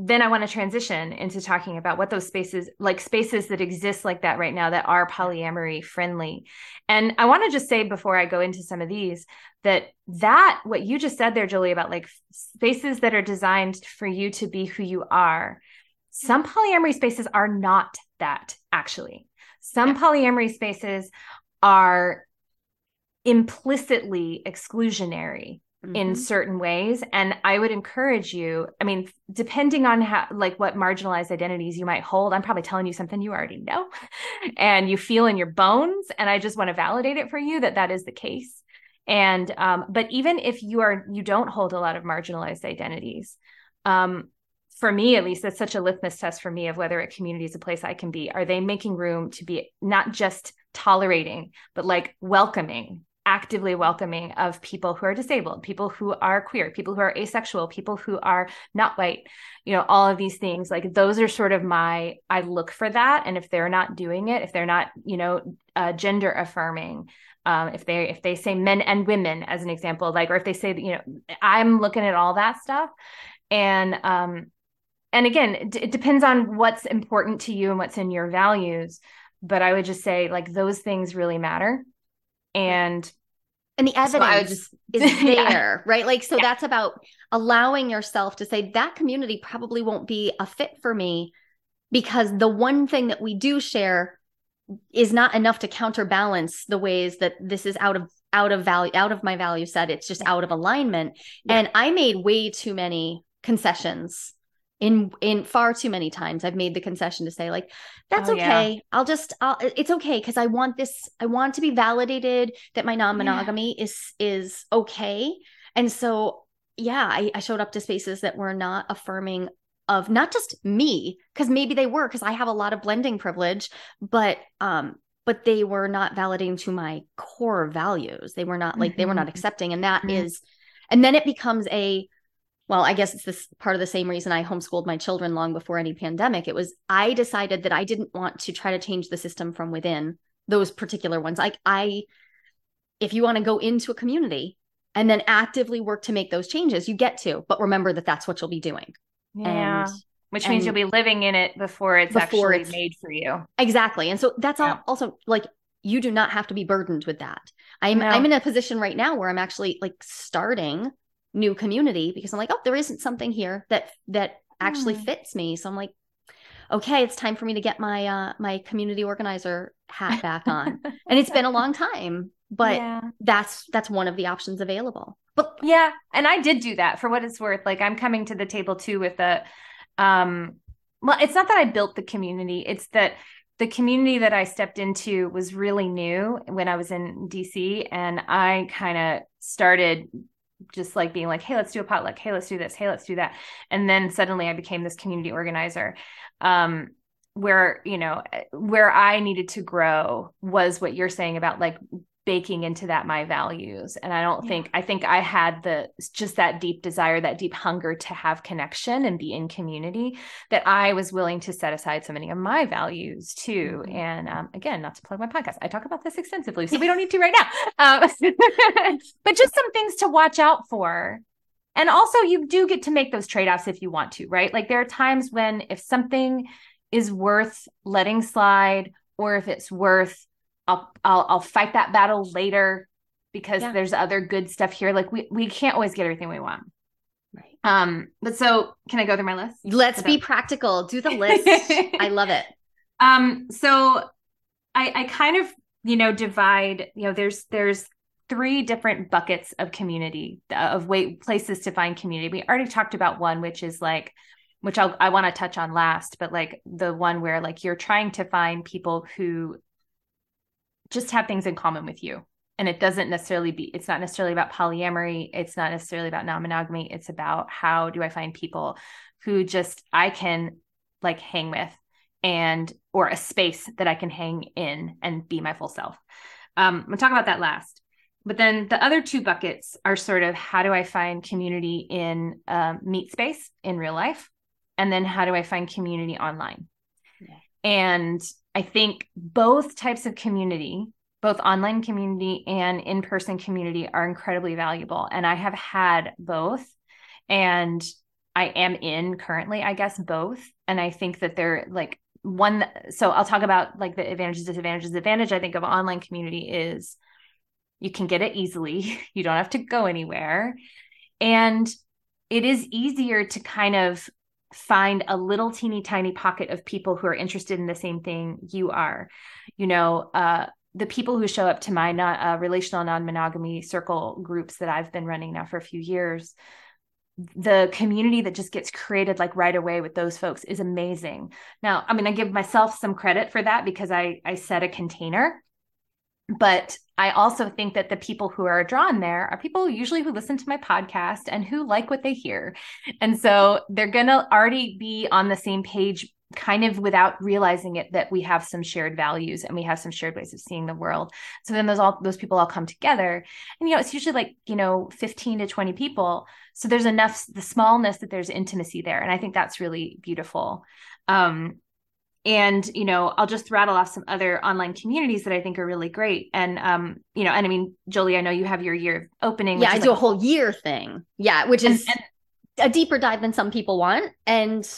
then I want to transition into talking about what those spaces, like spaces that exist like that right now that are polyamory friendly. And I want to just say before I go into some of these that that what you just said there, Jolie, about like spaces that are designed for you to be who you are. Some polyamory spaces are not that actually. Some yeah. polyamory spaces are implicitly exclusionary mm-hmm. in certain ways. And i would encourage you i mean depending on how like what marginalized identities you might hold i'm probably telling you something you already know and you feel in your bones. And i just want to validate it for you that that is the case. And um, but even if you are you don't hold a lot of marginalized identities um, for me at least that's such a litmus test for me of whether a community is a place i can be. Are they making room to be not just tolerating but like welcoming actively welcoming of people who are disabled, people who are queer, people who are asexual, people who are not white, you know, all of these things. Like those are sort of my, I look for that. And if they're not doing it, if they're not, you know, uh, gender affirming, um, if they if they say men and women as an example, like, or if they say you know, I'm looking at all that stuff. And um, and again, it, it depends on what's important to you and what's in your values. But I would just say like those things really matter and and the evidence so just, is there yeah. right like so yeah. that's about allowing yourself to say that community probably won't be a fit for me because the one thing that we do share is not enough to counterbalance the ways that this is out of out of value out of my value set it's just yeah. out of alignment and i made way too many concessions in in far too many times i've made the concession to say like that's oh, okay yeah. i'll just I'll, it's okay because i want this i want to be validated that my non-monogamy yeah. is is okay and so yeah I, I showed up to spaces that were not affirming of not just me because maybe they were because i have a lot of blending privilege but um but they were not validating to my core values they were not like mm-hmm. they were not mm-hmm. accepting and that mm-hmm. is and then it becomes a well, I guess it's this part of the same reason I homeschooled my children long before any pandemic. It was I decided that I didn't want to try to change the system from within those particular ones. Like I if you want to go into a community and then actively work to make those changes, you get to, but remember that that's what you'll be doing. Yeah. And, which means you'll be living in it before it's before actually it's, made for you. Exactly. And so that's yeah. all also like you do not have to be burdened with that. I'm no. I'm in a position right now where I'm actually like starting new community because I'm like, oh, there isn't something here that that actually mm. fits me. So I'm like, okay, it's time for me to get my uh my community organizer hat back on. and it's been a long time, but yeah. that's that's one of the options available. But yeah, and I did do that for what it's worth. Like I'm coming to the table too with the um well, it's not that I built the community, it's that the community that I stepped into was really new when I was in DC and I kind of started just like being like, hey, let's do a potluck. Hey, let's do this. Hey, let's do that. And then suddenly I became this community organizer. Um, where you know where i needed to grow was what you're saying about like baking into that my values. And i don't yeah. think i think i had the just that deep desire that deep hunger to have connection and be in community that i was willing to set aside so many of my values too. Mm-hmm. and um, again not to plug my podcast i talk about this extensively so we don't need to right now. Um, but just some things to watch out for. And also you do get to make those trade-offs if you want to right? Like there are times when if something is worth letting slide or if it's worth I'll I'll I'll fight that battle later because yeah. there's other good stuff here. Like we we can't always get everything we want. Right. Um, but so can I go through my list? Let's be practical. Do the list. I love it. Um, so I I kind of, you know, divide, you know, there's there's three different buckets of community of way places to find community. We already talked about one, which is like which I'll, I want to touch on last, but like the one where like you're trying to find people who just have things in common with you. And it doesn't necessarily be it's not necessarily about polyamory. It's not necessarily about non-monogamy. It's about how do i find people who just i can like hang with and or a space that i can hang in and be my full self. Um we'll talk about that last. But then the other two buckets are sort of how do i find community in um, meet space in real life? And then how do i find community online? Yeah. and I think both types of community, both online community and in person community, are incredibly valuable. And I have had both. And I am in currently, I guess, both. And I think that they're like one. So I'll talk about like the advantages, disadvantages. The advantage I think of online community is you can get it easily, you don't have to go anywhere. And it is easier to kind of find a little teeny tiny pocket of people who are interested in the same thing you are you know uh the people who show up to my not uh, relational non-monogamy circle groups that I've been running now for a few years, the community that just gets created like right away with those folks is amazing. Now, I mean, I give myself some credit for that because I I set a container. But I also think that the people who are drawn there are people usually who listen to my podcast and who like what they hear. And so they're going to already be on the same page kind of without realizing it that we have some shared values and we have some shared ways of seeing the world. So then those all those people all come together. And you know it's usually like you know 15 to 20 people. So there's enough the smallness that there's intimacy there. And i think that's really beautiful. Um and you know i'll just rattle off some other online communities that i think are really great. And um you know and i mean jolie i know you have your year opening yeah i do like a whole year thing. Yeah which is and, and, a deeper dive than some people want and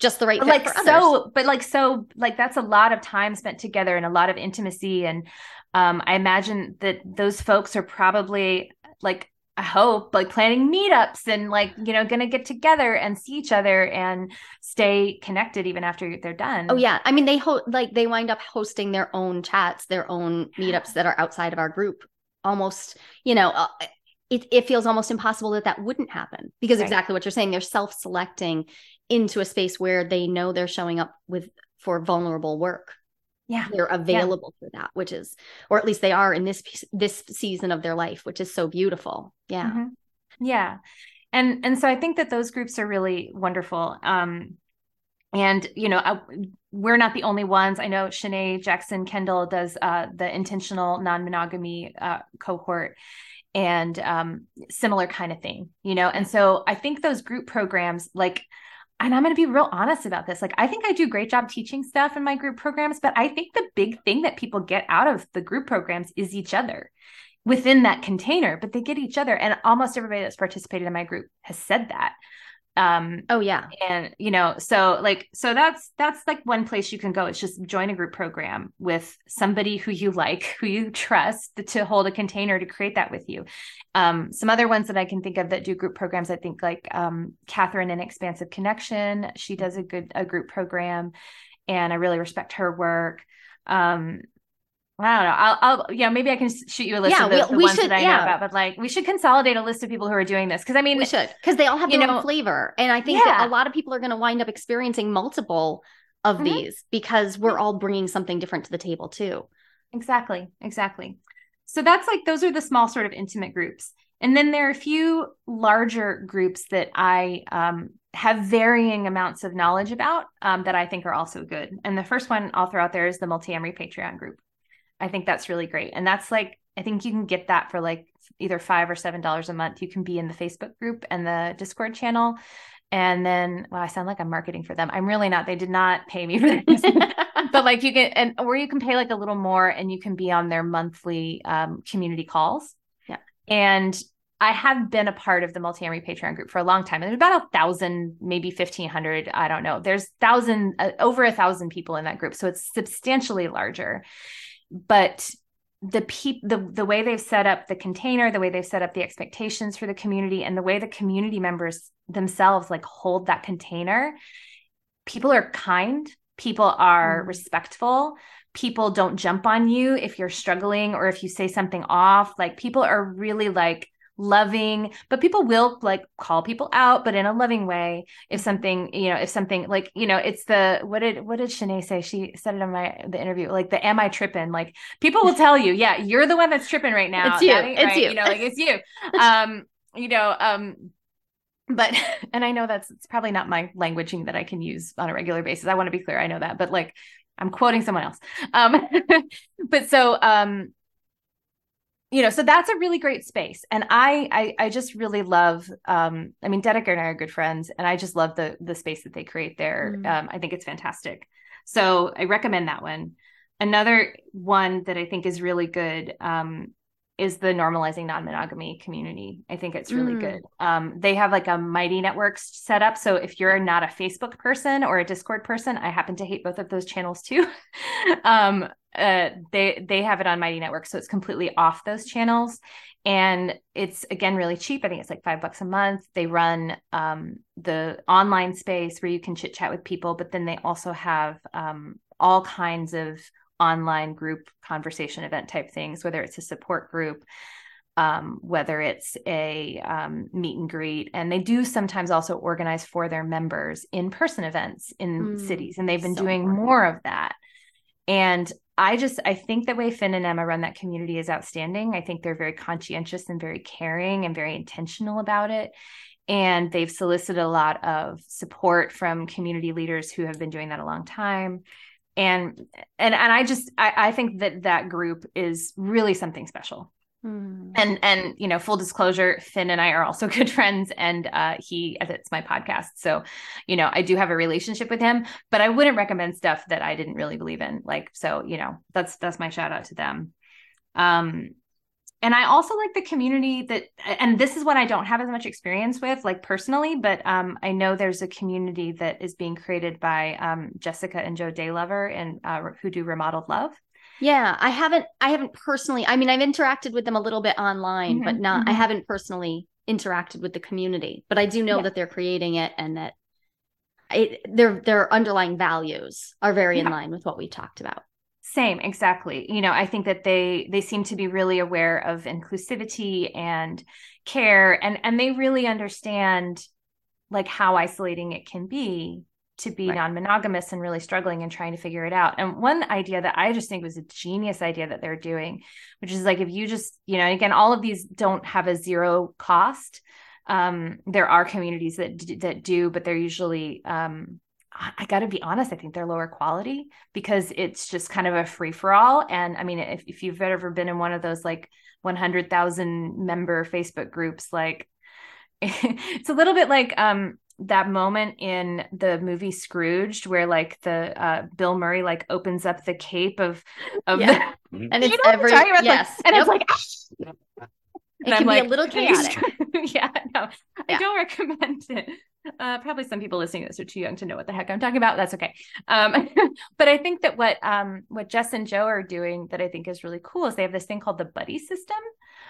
just the right like so but like so like that's a lot of time spent together and a lot of intimacy. And um i imagine that those folks are probably like i hope like planning meetups and like you know gonna get together and see each other and stay connected even after they're done. Oh yeah. I mean they ho- like they wind up hosting their own chats their own meetups that are outside of our group. Almost you know uh, it, it feels almost impossible that that wouldn't happen because right. exactly what you're saying they're self-selecting into a space where they know they're showing up with for vulnerable work yeah. They're available yeah. for that which is or at least they are in this this season of their life which is so beautiful. Yeah. Mm-hmm. yeah. And and so i think that those groups are really wonderful. Um and you know I, we're not the only ones. I know shanae jackson kendall does uh the intentional non-monogamy uh cohort and um similar kind of thing you know? And so i think those group programs like and I'm going to be real honest about this. Like, I think I do a great job teaching stuff in my group programs, but I think the big thing that people get out of the group programs is each other within that container, but they get each other. And almost everybody that's participated in my group has said that um oh yeah. and you know so like so that's that's like one place you can go. It's just join a group program with somebody who you like who you trust to hold a container to create that with you. Um some other ones that i can think of that do group programs i think like um catherine in expansive connection. She does a good a group program and i really respect her work. Um I don't know. I'll, I'll, yeah, maybe I can shoot you a list yeah, of the, we, the we ones should, that I yeah. know about, but like we should consolidate a list of people who are doing this. Cause I mean, we should, cause they all have their know, own flavor. And I think yeah. that a lot of people are going to wind up experiencing multiple of mm-hmm. these because we're all bringing something different to the table too. Exactly. Exactly. So that's like, those are the small sort of intimate groups. And then there are a few larger groups that I um, have varying amounts of knowledge about um, that I think are also good. And the first one I'll throw out there is the Multiamory Patreon group. I think that's really great. And that's like, I think you can get that for like either five or seven dollars a month. You can be in the Facebook group and the Discord channel. And then, well, I sound like I'm marketing for them. I'm really not. They did not pay me for this. but like you can, and or you can pay like a little more and you can be on their monthly um, community calls. Yeah. And I have been a part of the Multiamory Patreon group for a long time. And there's about a thousand, maybe 1500. I don't know. There's thousand, uh, over a thousand people in that group. So it's substantially larger but the peop- the the way they've set up the container the way they've set up the expectations for the community and the way the community members themselves like hold that container people are kind people are mm. respectful people don't jump on you if you're struggling or if you say something off like people are really like loving but people will like call people out but in a loving way. If something you know if something like you know it's the what did what did Shanae say? She said it in my the interview like the am I tripping like people will tell you yeah you're the one that's tripping right now. It's you. It's right? you. you know like it's you. Um you know um but and I know that's it's probably not my languaging that I can use on a regular basis. I want to be clear I know that but like I'm quoting someone else. Um but so um you know so that's a really great space and i i, I just really love um i mean dedeker and i are good friends and i just love the the space that they create there mm. um i think it's fantastic so i recommend that one another one that i think is really good um is the normalizing non-monogamy community. I think it's really mm. good. Um, they have like a mighty networks set up. So if you're not a Facebook person or a Discord person, I happen to hate both of those channels too. um, uh, they they have it on Mighty Network, so it's completely off those channels, and it's again really cheap. I think it's like five bucks a month. They run um, the online space where you can chit chat with people, but then they also have um, all kinds of online group conversation event type things, whether it's a support group, um, whether it's a um, meet and greet. And they do sometimes also organize for their members in person events in mm, cities. And they've been so doing important. more of that. And I just I think the way Finn and Emma run that community is outstanding. I think they're very conscientious and very caring and very intentional about it. And they've solicited a lot of support from community leaders who have been doing that a long time. And and and I just I, I think that that group is really something special. Mm. And and you know, full disclosure, Finn and I are also good friends, and uh, he edits my podcast. So, you know, I do have a relationship with him, but I wouldn't recommend stuff that I didn't really believe in. Like, so you know, that's that's my shout out to them. Um, and I also like the community that, and this is what I don't have as much experience with, like personally, but um, I know there's a community that is being created by um, Jessica and Joe Daylover and uh, who do Remodeled Love. Yeah, I haven't I haven't personally I mean I've interacted with them a little bit online, mm-hmm, but not mm-hmm. I haven't personally interacted with the community. But I do know yeah. that they're creating it and that it, their their underlying values are very yeah. in line with what we talked about. Same, exactly. You know, I think that they they seem to be really aware of inclusivity and care and and they really understand like how isolating it can be to be right. non-monogamous and really struggling and trying to figure it out. And one idea that I just think was a genius idea that they're doing, which is like if you just, you know, again, all of these don't have a zero cost. Um, there are communities that that do, but they're usually um, I got to be honest, I think they're lower quality because it's just kind of a free for all. And I mean, if, if you've ever been in one of those like 100,000 member Facebook groups, like it's a little bit like um, that moment in the movie Scrooged where like the uh, Bill Murray like opens up the cape of of yeah. the and it's every yes like, and yep. it's like ah! it can be like, a little chaotic. yeah, no, yeah. I don't recommend it. Uh, probably some people listening to this are too young to know what the heck I'm talking about. That's okay. Um, but I think that what um, what Jess and Joe are doing that I think is really cool is they have this thing called the buddy system,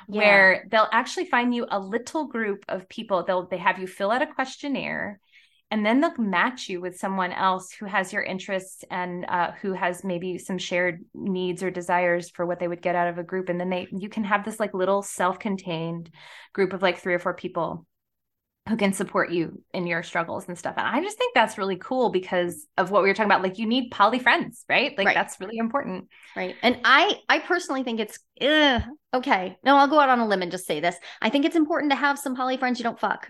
yeah. where they'll actually find you a little group of people. They'll they have you fill out a questionnaire, and then they'll match you with someone else who has your interests and uh, who has maybe some shared needs or desires for what they would get out of a group. And then they you can have this like little self-contained group of like three or four people who can support you in your struggles and stuff. And I just think that's really cool because of what we were talking about. Like you need poly friends, right? Like right. that's really important. Right. And I I personally think it's ugh, okay. No, I'll go out on a limb and just say this. I think it's important to have some poly friends you don't fuck.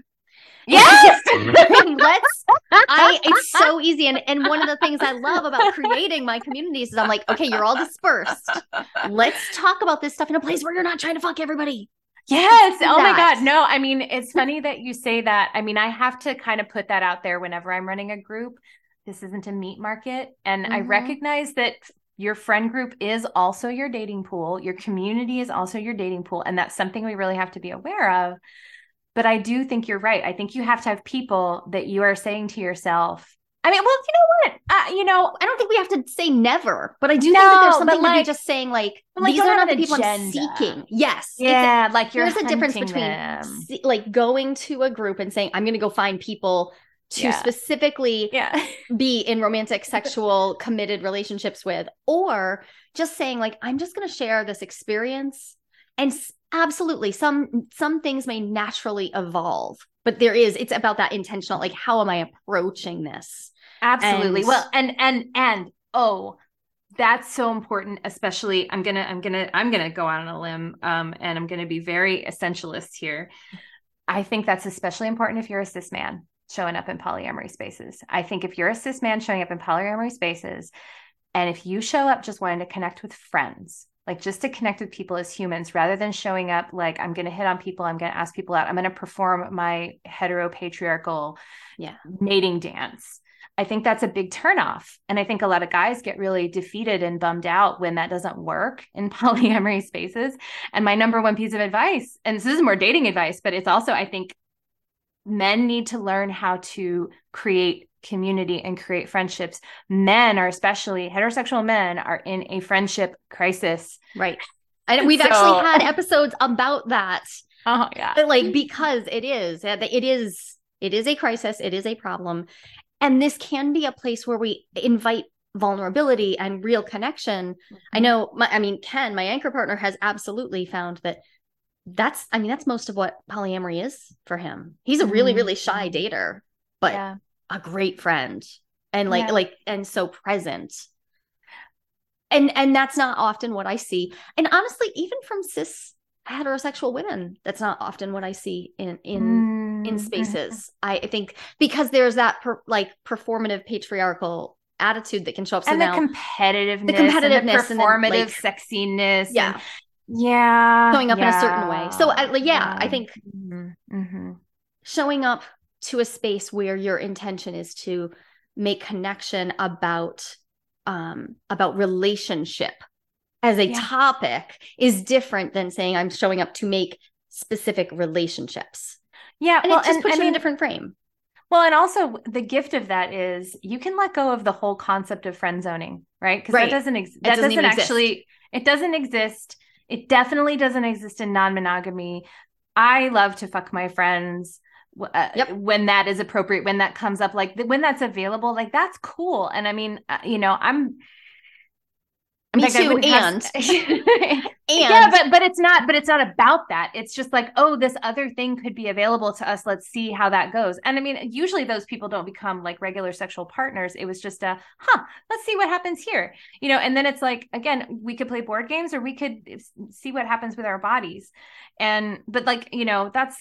Yes. Let's I it's so easy. And and one of the things I love about creating my communities is I'm like, okay, you're all dispersed. Let's talk about this stuff in a place where you're not trying to fuck everybody. Yes. Oh my God. No, I mean, it's funny that you say that. I mean, I have to kind of put that out there whenever I'm running a group. This isn't a meat market. And mm-hmm. I recognize that your friend group is also your dating pool, your community is also your dating pool. And that's something we really have to be aware of. But I do think you're right. I think you have to have people that you are saying to yourself, I mean, well, you know what? Uh, you know, I don't think we have to say never, but I do no, think that there's something like, to be just saying like, like these are not the people agenda. I'm seeking. Yes. Yeah. like there's a difference between see, like going to a group and saying, I'm going to go find people to yeah. specifically yeah. be in romantic, sexual, committed relationships with, or just saying like, I'm just going to share this experience. And absolutely, some some things may naturally evolve but there is it's about that intentional like how am i approaching this? Absolutely. And, well and and and oh that's so important especially i'm gonna i'm gonna i'm gonna go out on a limb um and i'm gonna be very essentialist here. I think that's especially important if you're a cis man showing up in polyamory spaces. I think if you're a cis man showing up in polyamory spaces and if you show up just wanting to connect with friends like just to connect with people as humans rather than showing up like I'm going to hit on people, I'm going to ask people out, I'm going to perform my heteropatriarchal yeah. mating dance. I think that's a big turnoff. And I think a lot of guys get really defeated and bummed out when that doesn't work in polyamory spaces. And my number one piece of advice, and this is more dating advice, but it's also, I think men need to learn how to create community and create friendships. Men are especially heterosexual men are in a friendship crisis. Right. And we've so, actually had episodes about that. Oh yeah. But like because it is it is it is a crisis, it is a problem. And this can be a place where we invite vulnerability and real connection mm-hmm. i know my, i mean ken my anchor partner has absolutely found that that's i mean that's most of what polyamory is for him he's a really really shy mm-hmm. dater but yeah. A great friend and like yeah. like and so present and and that's not often what i see and honestly even from cis heterosexual women that's not often what i see in in mm-hmm. in spaces i think because there's that per, like performative patriarchal attitude that can show up so and now, the competitiveness the competitiveness and the performative and then, like, sexiness yeah and, yeah showing up yeah. in a certain way so I, like, yeah, yeah, i think mm-hmm. Mm-hmm. showing up to a space where your intention is to make connection about um about relationship as a yeah. topic is different than saying i'm showing up to make specific relationships yeah and well, it just and, puts I you in a different frame well, and also the gift of that is you can let go of the whole concept of friend zoning, right? Because right. that doesn't ex- that doesn't, doesn't actually exist. it doesn't exist. It definitely doesn't exist in non-monogamy. I love to fuck my friends uh, yep. when that is appropriate, when that comes up, like when that's available, like that's cool. And I mean, uh, you know, I'm me like too. And and yeah, but but it's not. But it's not about that. It's just like, oh, this other thing could be available to us. Let's see how that goes. And I mean, usually those people don't become like regular sexual partners. It was just a, huh, let's see what happens here. You know. And then it's like, again, we could play board games, or we could see what happens with our bodies. And but like, you know, that's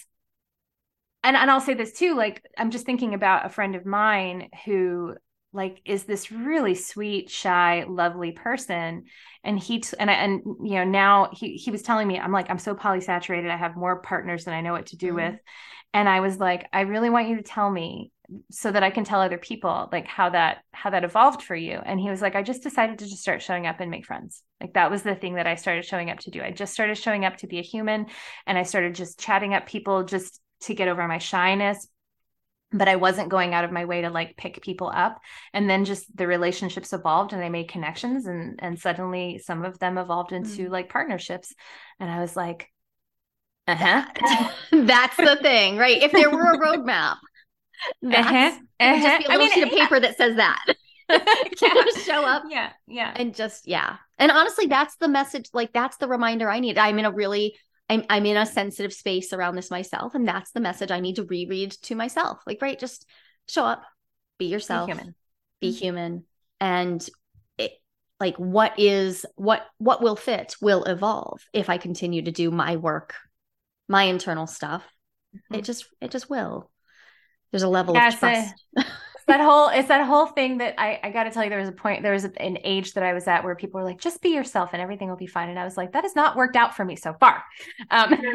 and and I'll say this too. Like, I'm just thinking about a friend of mine who like is this really sweet shy lovely person. And he t- and I, and you know now he he was telling me I'm like I'm so polysaturated. I have more partners than I know what to do mm-hmm. with. And I was like I really want you to tell me so that I can tell other people like how that how that evolved for you. And he was like I just decided to just start showing up and make friends. Like that was the thing that I started showing up to do. I just started showing up to be a human and I started just chatting up people just to get over my shyness but I wasn't going out of my way to like pick people up. And then just the relationships evolved and I made connections and and suddenly some of them evolved into mm. like partnerships. And I was like, uh-huh. that's the thing, right? If there were a roadmap, that's uh-huh. Uh-huh. just be a little I mean, sheet of paper yeah. that says that. just show up. Yeah. Yeah. And just yeah. And honestly, that's the message. Like that's the reminder I need. I'm in a really I'm I'm in a sensitive space around this myself, and that's the message I need to reread to myself. Like, right, just show up, be yourself, be human, be mm-hmm. human, and it, like what is what what will fit will evolve if I continue to do my work, my internal stuff. Mm-hmm. It just it just will. There's a level of trust. that whole it's that whole thing that I I got to tell you there was a point there was an age that I was at where people were like just be yourself and everything will be fine and I was like that has not worked out for me so far. Um, yeah.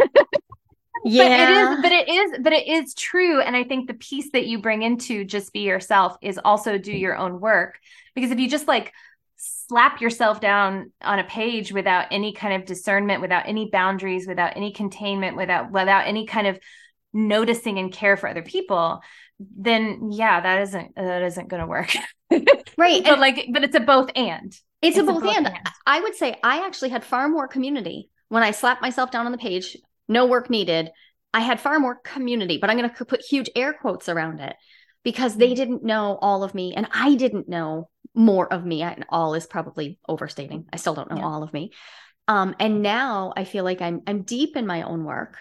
But it is but it is but it is true and I think the piece that you bring into just be yourself is also do your own work because if you just like slap yourself down on a page without any kind of discernment without any boundaries without any containment without without any kind of noticing and care for other people then yeah, that isn't that isn't going to work. right. but like, but it's a both and. It's, it's a, both, a both and. and. I would say I actually had far more community when I slapped myself down on the page. No work needed. I had far more community, but I'm going to put huge air quotes around it because they mm. didn't know all of me and I didn't know more of me. And all is probably overstating. I still don't know yeah. all of me. Um, and now I feel like I'm I'm deep in my own work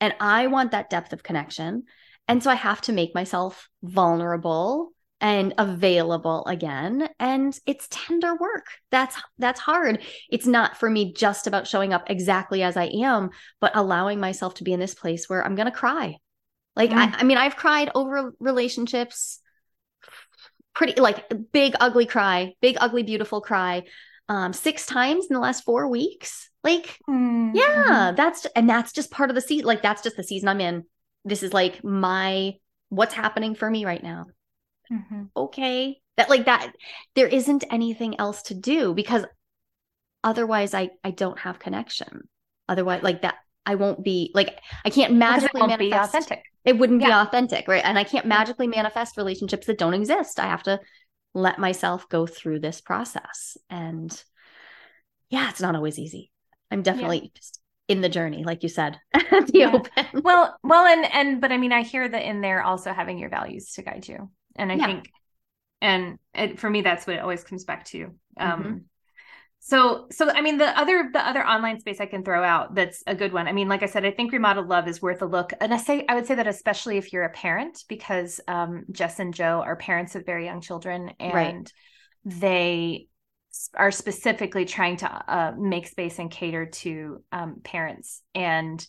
and I want that depth of connection. And so I have to make myself vulnerable and available again. And it's tender work. That's that's hard. It's not for me just about showing up exactly as i am but allowing myself to be in this place where i'm going to cry. Like mm. I, I mean i've cried over relationships. Pretty like big ugly cry big ugly beautiful cry um six times in the last four weeks. Like mm. yeah that's and that's just part of the season like that's just the season i'm in this is like my what's happening for me right now. Mm-hmm. okay. That like that there isn't anything else to do because otherwise i i don't have connection. Otherwise like that i won't be like i can't magically it manifest authentic. It wouldn't yeah. be authentic right? And i can't magically manifest relationships that don't exist. I have to let myself go through this process. And yeah it's not always easy. I'm definitely yeah. just in the journey like you said at the yeah. open well well and and but i mean i hear that in there also having your values to guide you and i yeah. think and it, for me that's what it always comes back to um mm-hmm. so so i mean the other the other online space i can throw out that's a good one i mean like i said i think remodeled love is worth a look and i say i would say that especially if you're a parent because um jess and joe are parents of very young children and right. they are specifically trying to uh, make space and cater to um, parents. And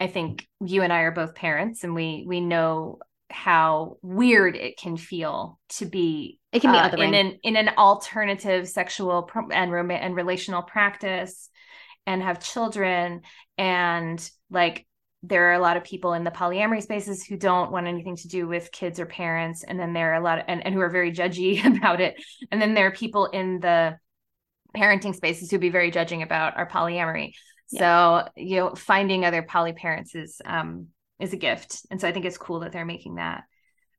i think you and i are both parents and we we know how weird it can feel to be it can be uh, in an in an alternative sexual pro- and rom- and relational practice and have children. And like there are a lot of people in the polyamory spaces who don't want anything to do with kids or parents. And then there are a lot of, and, and who are very judgy about it. And then there are people in the parenting spaces who be very judging about our polyamory. Yeah. so you know finding other poly parents is um is a gift. And so i think it's cool that they're making that.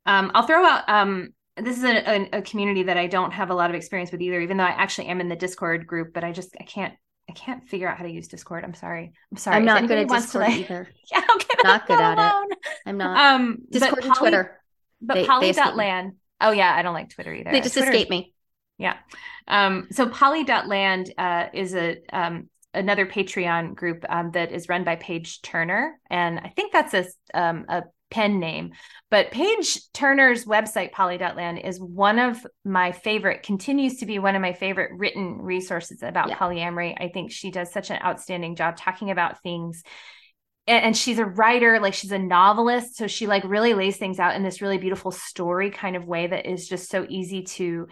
Um i'll throw out um this is a, a, a community that i don't have a lot of experience with either even though i actually am in the discord group but i just i can't I can't figure out how to use Discord. I'm sorry. I'm sorry. I'm not good at Discord to, like, either. Yeah, okay, not good at alone. it. I'm not. Um, Discord and Twitter. But they, poly.land. Oh yeah, I don't like Twitter either. They just escape me. Yeah. Um, so poly.land uh, is a um, another Patreon group um, that is run by Page Turner, and I think that's a um, a pen name. But Page Turner's website, poly.land, is one of my favorite, continues to be one of my favorite written resources about yeah. polyamory. I think she does such an outstanding job talking about things. And, and she's a writer, like she's a novelist. So she like really lays things out in this really beautiful story kind of way that is just so easy to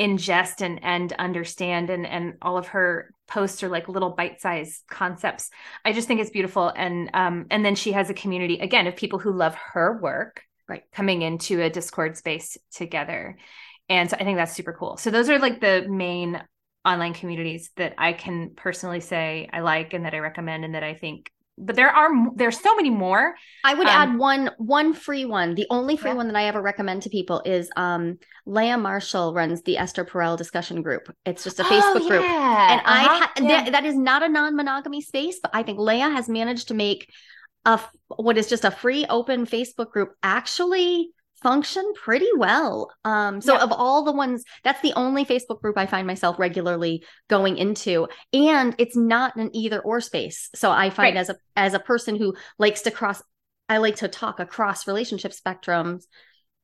ingest and and understand and and all of her posts are like little bite-sized concepts. I just think it's beautiful. And um and then she has a community again of people who love her work right. coming into a discord space together. And so i think that's super cool. So those are like the main online communities that i can personally say i like and that i recommend and that i think but there are there's so many more. I would um, add one one free one. The only free yeah. one that I ever recommend to people is um Leah Marshall runs the Esther Perel discussion group. It's just a Facebook oh, yeah. group. And uh-huh. I ha- yeah. th- that is not a non-monogamy space, but I think Leah has managed to make a what is just a free open Facebook group actually function pretty well. Um, so yeah. of all the ones, that's the only Facebook group I find myself regularly going into, and it's not an either or space. So I find right. as a as a person who likes to cross, I like to talk across relationship spectrums.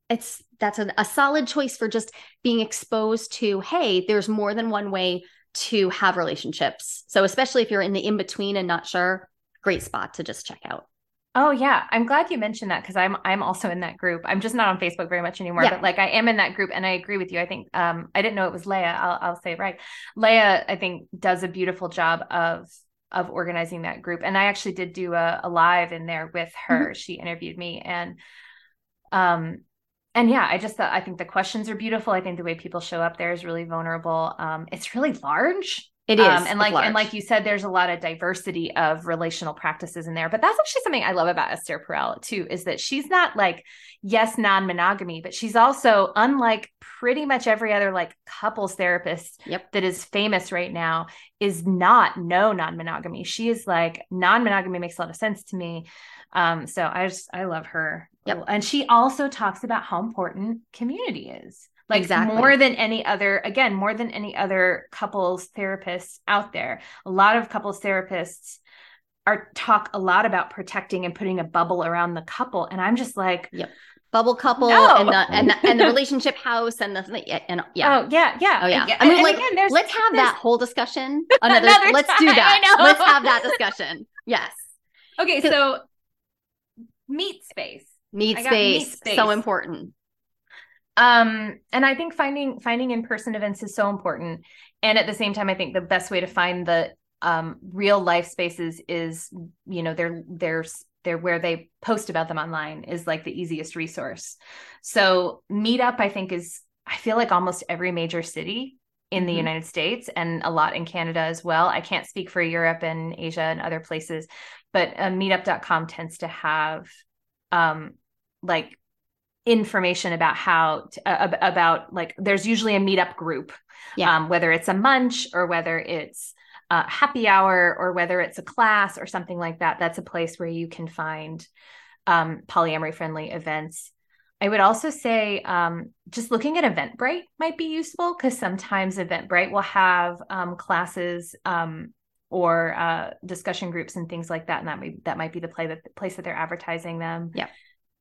It's that's an, a solid choice for just being exposed to. Hey, there's more than one way to have relationships. So especially if you're in the in between and not sure, great spot to just check out. Oh yeah, I'm glad you mentioned that because I'm I'm also in that group. I'm just not on Facebook very much anymore, yeah. but like I am in that group, and I agree with you. I think um I didn't know it was Leah. I'll I'll say it right. Leah, I think does a beautiful job of of organizing that group, and I actually did do a, a live in there with her. Mm-hmm. She interviewed me, and um and yeah, I just I think the questions are beautiful. I think the way people show up there is really vulnerable. Um, it's really large. It is. Um, and like and like you said, there's a lot of diversity of relational practices in there. But that's actually something I love about Esther Perel too, is that she's not like, yes, non-monogamy, but she's also unlike pretty much every other like couples therapist yep. that is famous right now, is not no non-monogamy. She is like non-monogamy makes a lot of sense to me. Um, so I just I love her. Yep. And she also talks about how important community is like exactly. more than any other again more than any other couples therapists out there. A lot of couples therapists are talk a lot about protecting and putting a bubble around the couple and i'm just like yep. Bubble couple no. and the and the, and the relationship house and the and yeah. Oh yeah yeah. Oh yeah. I mean like again, let's have that whole discussion. Another, another let's time. do that. let's have that discussion. Yes. Okay so meet space. Meet space, meet space. So important um and i think finding finding in-person events is so important. And at the same time i think the best way to find the um real life spaces is you know they're they're they're where they post about them online is like the easiest resource. So meetup i think is i feel like almost every major city in the mm-hmm. united states and a lot in canada as well. I can't speak for europe and asia and other places but uh, meetup.com tends to have um like information about how to, uh, about like there's usually a meetup group yeah. um, whether it's a munch or whether it's a happy hour or whether it's a class or something like that that's a place where you can find um, polyamory friendly events I would also say um, just looking at Eventbrite might be useful because sometimes Eventbrite will have um, classes um, or uh, discussion groups and things like that, and that may that might be the play that the place that they're advertising them. Yeah,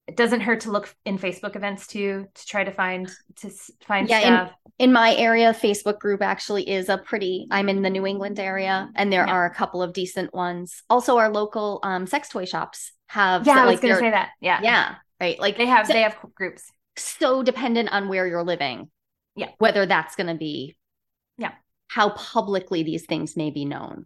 it doesn't hurt to look in Facebook events too to try to find to find yeah, stuff. In, in my area, Facebook group actually is a pretty. I'm in the New England area, and there yeah. are a couple of decent ones. Also, our local um, sex toy shops have. Yeah, I was going to say that. Yeah, yeah, right. Like they have so, they have groups. So dependent on where you're living. Yeah, whether that's going to be. Yeah, how publicly these things may be known.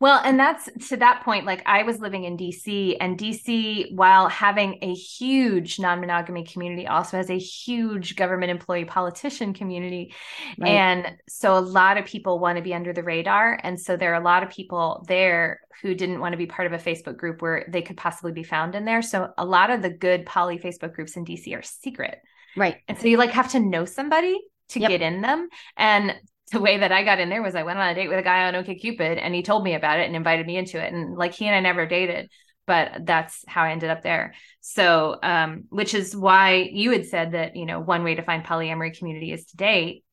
Well, and that's to that point. Like I was living in DC, and DC, while having a huge non monogamy community, also has a huge government employee politician community. Right. And so a lot of people want to be under the radar. And so there are a lot of people there who didn't want to be part of a Facebook group where they could possibly be found in there. So a lot of the good poly Facebook groups in DC are secret. Right. And so you like have to know somebody to yep. get in them. And the way that I got in there was I went on a date with a guy on OkCupid and he told me about it and invited me into it. And like he and I never dated, but that's how I ended up there. So, um, which is why you had said that, you know, one way to find polyamory community is to date.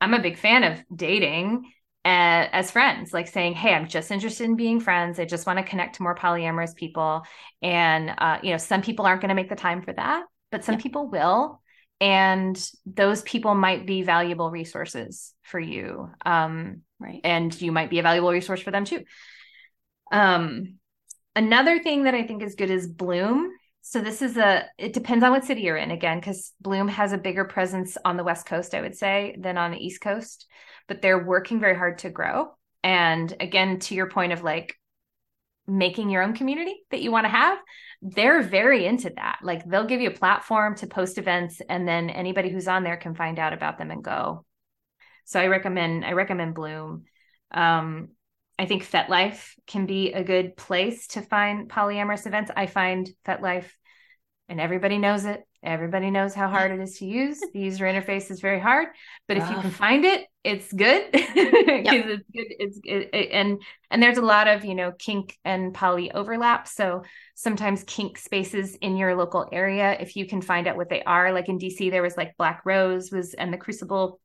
I'm a big fan of dating uh, as friends, like saying, Hey, I'm just interested in being friends. I just want to connect to more polyamorous people. And, uh, you know, some people aren't going to make the time for that, but some people will and those people might be valuable resources for you um, right. and you might be a valuable resource for them too. Um, another thing that i think is good is bloom. So this is a it depends on what city you're in again because bloom has a bigger presence on the west coast i would say than on the east coast but they're working very hard to grow. And again to your point of like making your own community that you want to have they're very into that. Like they'll give you a platform to post events and then anybody who's on there can find out about them and go. So I recommend I recommend Bloom. Um, I think FetLife can be a good place to find polyamorous events. I find FetLife and everybody knows it. Everybody knows how hard it is to use. The user interface is very hard, but if you ah. can find it, it's good because yep. it's good. It's it, it, and and there's a lot of you know kink and poly overlap. So sometimes kink spaces in your local area, if you can find out what they are, like in DC, there was like Black Rose was and the Crucible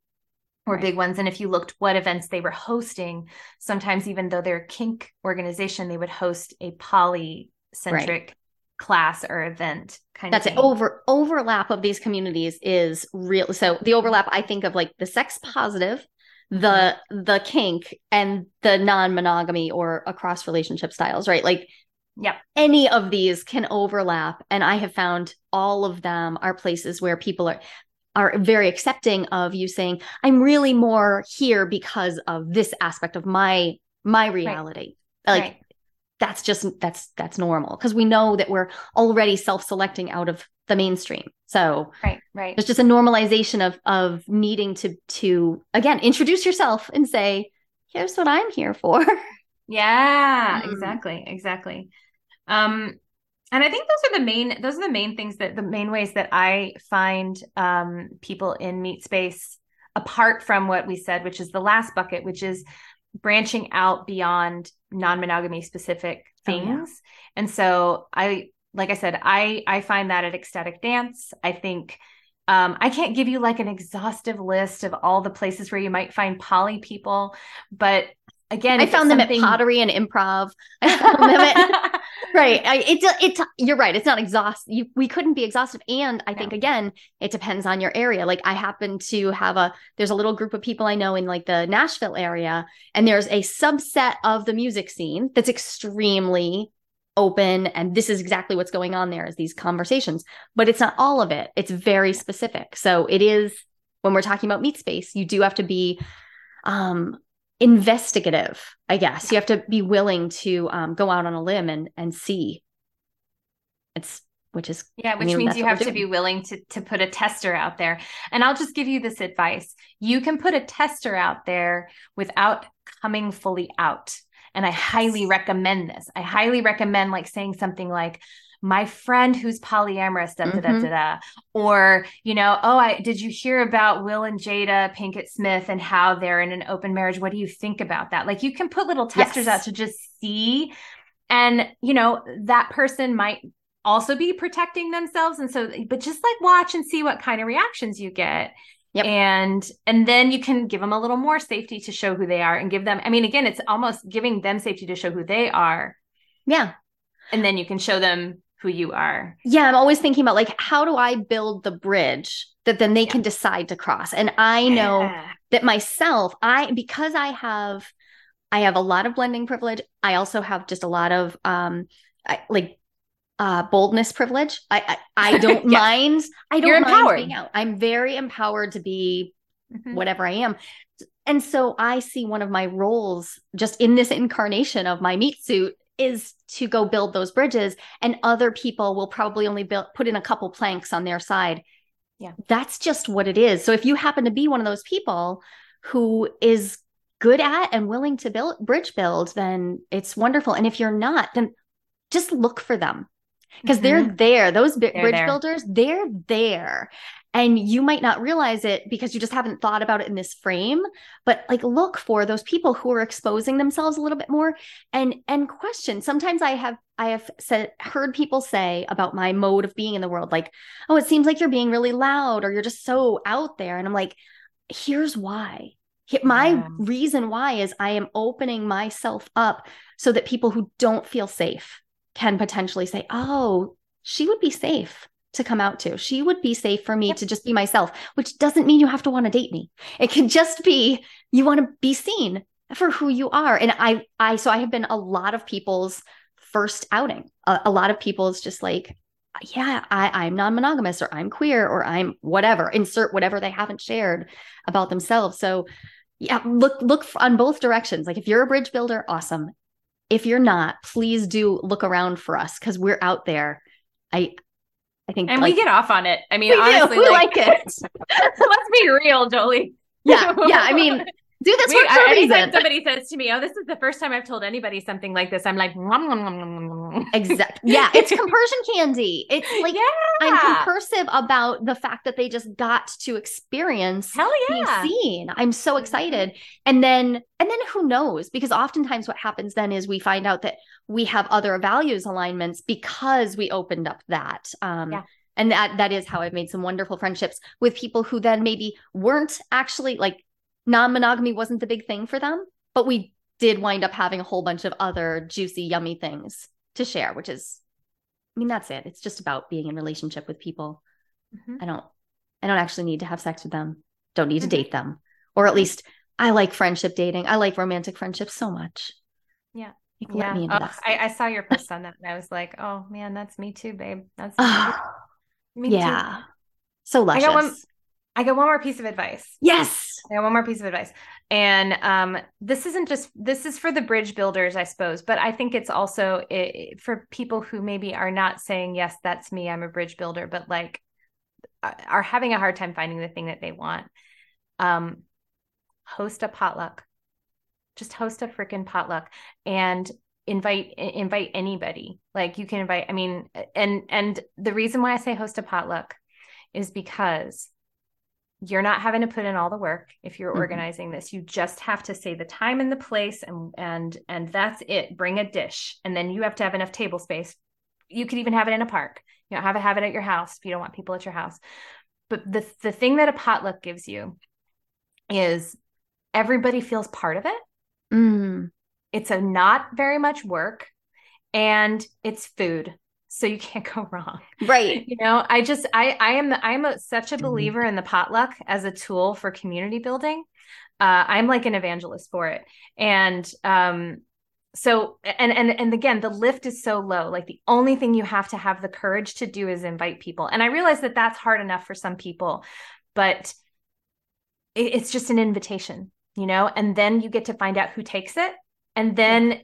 were right. big ones. And if you looked what events they were hosting, sometimes even though they're a kink organization, they would host a poly centric. Right class or event kind of that's of it over overlap of these communities is real so the overlap i think of like the sex positive the mm-hmm. the kink and the non-monogamy or across relationship styles right? Like yeah any of these can overlap and i have found all of them are places where people are are very accepting of you saying i'm really more here because of this aspect of my my reality. Right. like right that's just that's that's normal. Because we know that we're already self-selecting out of the mainstream. So right right. there's just a normalization of of needing to to again introduce yourself and say here's what i'm here for. Yeah mm. exactly exactly. Um and i think those are the main those are the main things that the main ways that i find um people in meet space apart from what we said which is the last bucket which is branching out beyond non-monogamy specific things. Oh, yeah. And so I like I said, I I find that at ecstatic dance. I think um, I can't give you like an exhaustive list of all the places where you might find poly people, but again, I found them something... at pottery and improv. I found them at right. I, it's it's you're right. It's not exhaustive. we couldn't be exhaustive, and I no. think again, it depends on your area. Like I happen to have a there's a little group of people I know in like the Nashville area, and there's a subset of the music scene that's extremely open and this is exactly what's going on there is these conversations but it's not all of it it's very specific so it is when we're talking about meet space you do have to be um investigative i guess. You have to be willing to um, go out on a limb and and see. It's which is yeah which I mean, means you have to be willing to to put a tester out there. And i'll just give you this advice. You can put a tester out there without coming fully out. And i highly recommend this. I highly recommend like saying something like my friend who's polyamorous, da, da, da, mm-hmm. da, da, or, you know, oh, I did you hear about Will and Jada Pinkett Smith and how they're in an open marriage? What do you think about that? Like you can put little testers yes. out to just see. And, you know, that person might also be protecting themselves and so but just like watch and see what kind of reactions you get Yep. And and then you can give them a little more safety to show who they are and give them I mean again it's almost giving them safety to show who they are. Yeah. And then you can show them who you are. Yeah, I'm always thinking about like how do I build the bridge that then they yeah. can decide to cross. And I know yeah. that myself I because I have I have a lot of blending privilege. I also have just a lot of um I, like uh, boldness privilege. I I, I don't yeah. mind. I don't You're mind empowered. being out. I'm very empowered to be mm-hmm. whatever I am. And so I see one of my roles just in this incarnation of my meat suit is to go build those bridges and other people will probably only build put in a couple planks on their side. Yeah. That's just what it is. So if you happen to be one of those people who is good at and willing to build bridge build, then it's wonderful. And if you're not, then just look for them because mm-hmm. they're there. Those they're bridge there. builders, they're there. And you might not realize it because you just haven't thought about it in this frame, but like look for those people who are exposing themselves a little bit more and and question. Sometimes I have I have said heard people say about my mode of being in the world like, "Oh, it seems like you're being really loud or you're just so out there." And I'm like, "Here's why." My yeah. reason why is I am opening myself up so that people who don't feel safe can potentially say, oh, she would be safe to come out to. She would be safe for me yep. to just be myself, which doesn't mean you have to want to date me. It can just be you want to be seen for who you are. And I, I, so I have been a lot of people's first outing. A, a lot of people's just like, yeah, I, I'm non-monogamous or I'm queer or I'm whatever. Insert whatever they haven't shared about themselves. So yeah, look look on both directions. Like if you're a bridge builder, awesome if you're not, please do look around for us because we're out there. I I think And like, we get off on it. I mean, honestly, we like, like it. let's be real, Jolie. Yeah, yeah. I mean, do this Wait, for anytime somebody says to me, "Oh, this is the first time I've told anybody something like this," I'm like, exactly. Yeah, it's compersion candy. It's like yeah. I'm compersive about the fact that they just got to experience Hell yeah. being seen. I'm so excited, and then and then who knows? Because oftentimes what happens then is we find out that we have other values alignments because we opened up that. Um, yeah and that that is how i've made some wonderful friendships with people who then maybe weren't actually like non-monogamy wasn't the big thing for them, but we did wind up having a whole bunch of other juicy, yummy things to share, which is I mean, that's it. It's just about being in relationship with people. Mm-hmm. I don't I don't actually need to have sex with them. Don't need to mm-hmm. date them. Or at least I like friendship dating. I like romantic friendships so much. Yeah. Yeah. Oh, I, I, saw your post on that and I was like, oh man, that's me too, babe. That's me, me yeah. Too. So luscious. I got one I got one more piece of advice. Yes. I got one more piece of advice. And um, this isn't just this is for the bridge builders, I suppose, but I think it's also it, for people who maybe are not saying yes, that's me, I'm a bridge builder, but like are having a hard time finding the thing that they want. Um, host a potluck. Just host a freaking potluck and invite invite anybody. Like you can invite. I mean, and and the reason why I say host a potluck is because you're not having to put in all the work if you're mm-hmm. organizing this you just have to say the time and the place and and and that's it bring a dish and then you have to have enough table space you could even have it in a park you don't have to have it at your house if you don't want people at your house but the the thing that a potluck gives you is everybody feels part of it mm. it's a not very much work and it's food so you can't go wrong. Right. You know i just i i am i'm a, such a mm-hmm. believer in the potluck as a tool for community building. Uh, i'm like an evangelist for it. And um so and and and again the lift is so low. Like the only thing you have to have the courage to do is invite people. And i realize that that's hard enough for some people but it, it's just an invitation you know and then you get to find out who takes it and then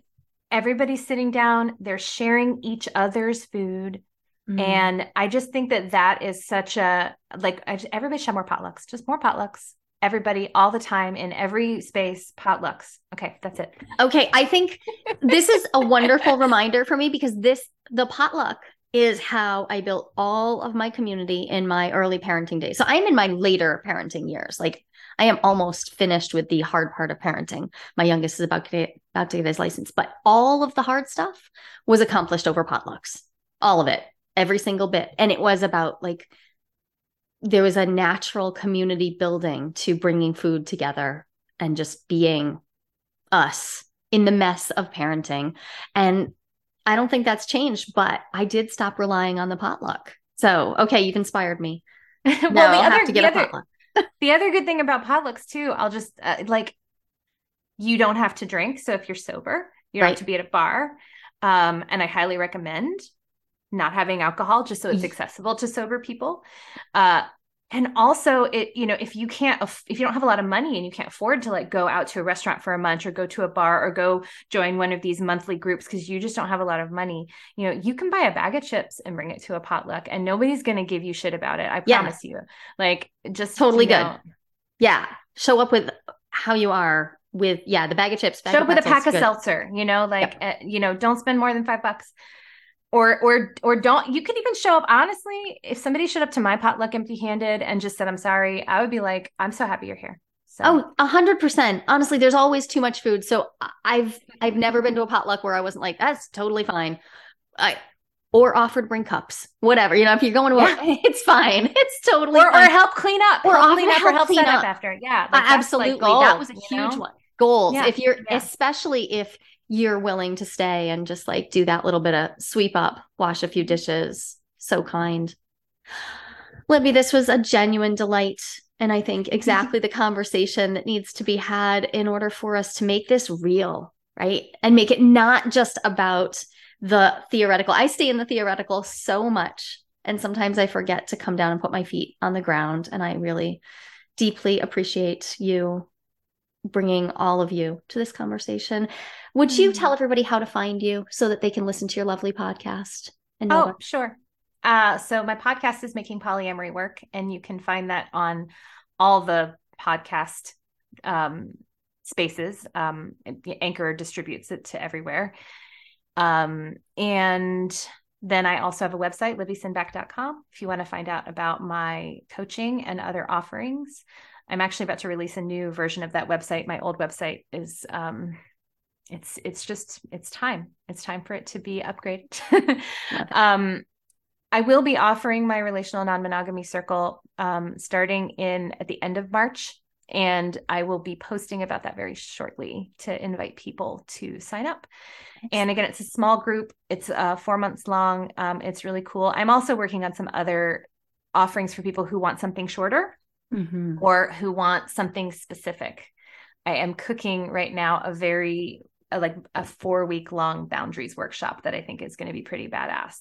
everybody's sitting down, they're sharing each other's food. Mm. And I just think that that is such a like just, everybody should have more potlucks, just more potlucks. Everybody all the time in every space, potlucks. Okay, that's it. Okay, I think this is a wonderful reminder for me because this the potluck is how I built all of my community in my early parenting days. So I'm in my later parenting years. Like I am almost finished with the hard part of parenting. My youngest is about to get, about to get his license, but all of the hard stuff was accomplished over potlucks. All of it. every single bit. And it was about like, there was a natural community building to bringing food together and just being us in the mess of parenting. And I don't think that's changed, but I did stop relying on the potluck. So, okay, you've inspired me. well, the I'll other, the other, the other good thing about potlucks too, I'll just uh, like you don't have to drink. So if you're sober, you don't right. have to be at a bar. Um, and I highly recommend not having alcohol just so it's accessible to sober people. Uh, and also it you know if you can't if you don't have a lot of money and you can't afford to like go out to a restaurant for a munch or go to a bar or go join one of these monthly groups because you just don't have a lot of money you know you can buy a bag of chips and bring it to a potluck and nobody's going to give you shit about it i yeah. promise you like just totally good know. yeah show up with how you are with yeah the bag of chips bag show up with a pack of good. seltzer you know like yep. uh, you know don't spend more than five bucks or or or don't you could even show up honestly if somebody showed up to my potluck empty handed and just said i'm sorry i would be like i'm so happy you're here so. oh a hundred percent honestly there's always too much food so i've i've never been to a potluck where i wasn't like that's totally fine i or offered bring cups whatever you know if you're going to yeah. it's fine it's totally or, or help clean up or help clean up or help set up. up after yeah like absolutely like goals, that was a huge know? one goals yeah. if you're yeah. especially if you're willing to stay and just like do that little bit of sweep up, wash a few dishes. So kind. Libby, this was a genuine delight. And I think exactly the conversation that needs to be had in order for us to make this real, right? And make it not just about the theoretical. I stay in the theoretical so much. And sometimes I forget to come down and put my feet on the ground. And I really deeply appreciate you bringing all of you to this conversation. Would you tell mm. everybody how to find you so that they can listen to your lovely podcast? And oh, about- sure. Uh, so my podcast is making polyamory work, and you can find that on all the podcast um, spaces. Um, Anchor distributes it to everywhere. Um, and then I also have a website, libbysinback.com, if you want to find out about my coaching and other offerings. I'm actually about to release a new version of that website. My old website is um, it's it's just it's time. It's time for it to be upgraded. um, I will be offering my relational non-monogamy circle um, starting in at the end of March, and I will be posting about that very shortly to invite people to sign up. And again, it's a small group. It's uh, four months long. Um, it's really cool. I'm also working on some other offerings for people who want something shorter mm-hmm. or who want something specific. I am cooking right now a very a, like a four week long boundaries workshop that I think is going to be pretty badass.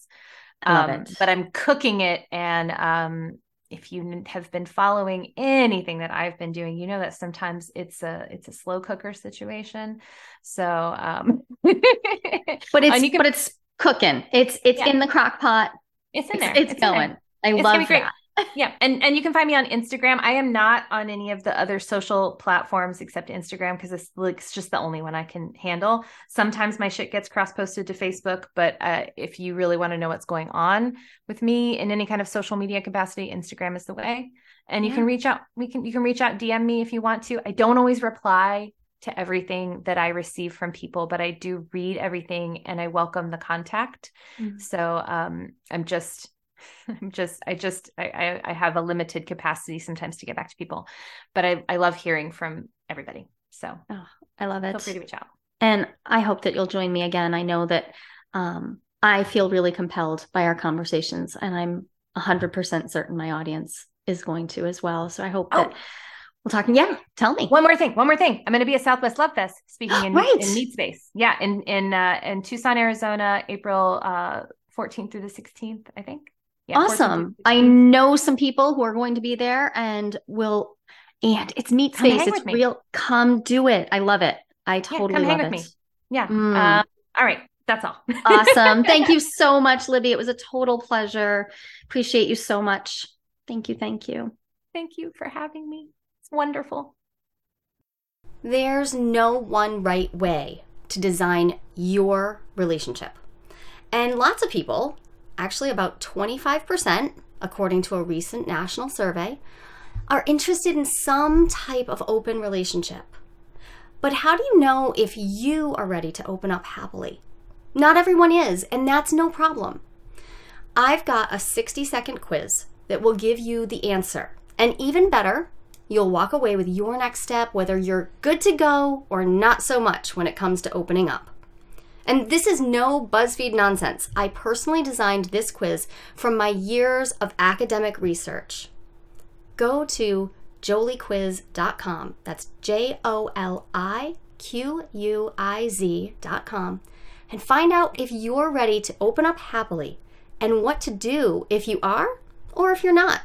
Um, but I'm cooking it, and um, if you have been following anything that I've been doing, you know that sometimes it's a it's a slow cooker situation. So, um, but it's can, but it's cooking. It's it's yeah. in the crock pot. It's in there. It's, it's going. I it's love that yeah and and you can find me on instagram i am not on any of the other social platforms except instagram because it's like it's just the only one i can handle sometimes my shit gets cross posted to facebook but uh, if you really want to know what's going on with me in any kind of social media capacity instagram is the way and you yeah. can reach out we can you can reach out dm me if you want to i don't always reply to everything that I receive from people, but I do read everything and I welcome the contact. Mm-hmm. So um, I'm just I'm just, I just, I, I have a limited capacity sometimes to get back to people, but I, I love hearing from everybody. So oh, I love it. Feel free to reach out. And I hope that you'll join me again. I know that um, I feel really compelled by our conversations, and I'm 100% certain my audience is going to as well. So I hope oh. that we'll talk. Yeah, tell me one more thing. One more thing. I'm going to be at Southwest Love Fest speaking in, right. in Meat Space. Yeah, in in uh, in Tucson, Arizona, April uh, 14th through the 16th, I think yeah, awesome. I know some people who are going to be there and will, and it's meat space. It's real. Come do it. I love it. I totally yeah, come hang with me. Yeah. Mm. Uh, all right. That's all. awesome. Thank you so much, Libby. It was a total pleasure. Appreciate you so much. Thank you. Thank you. Thank you for having me. It's wonderful. There's no one right way to design your relationship. And lots of people actually about 25%, according to a recent national survey, are interested in some type of open relationship. But how do you know if you are ready to open up happily? Not everyone is, and that's no problem. I've got a 60 second quiz that will give you the answer. And even better, you'll walk away with your next step, whether you're good to go or not so much when it comes to opening up. And this is no BuzzFeed nonsense. I personally designed this quiz from my years of academic research. Go to joliquiz.com. That's J O L I Q U I Z.com and find out if you're ready to open up happily and what to do if you are or if you're not.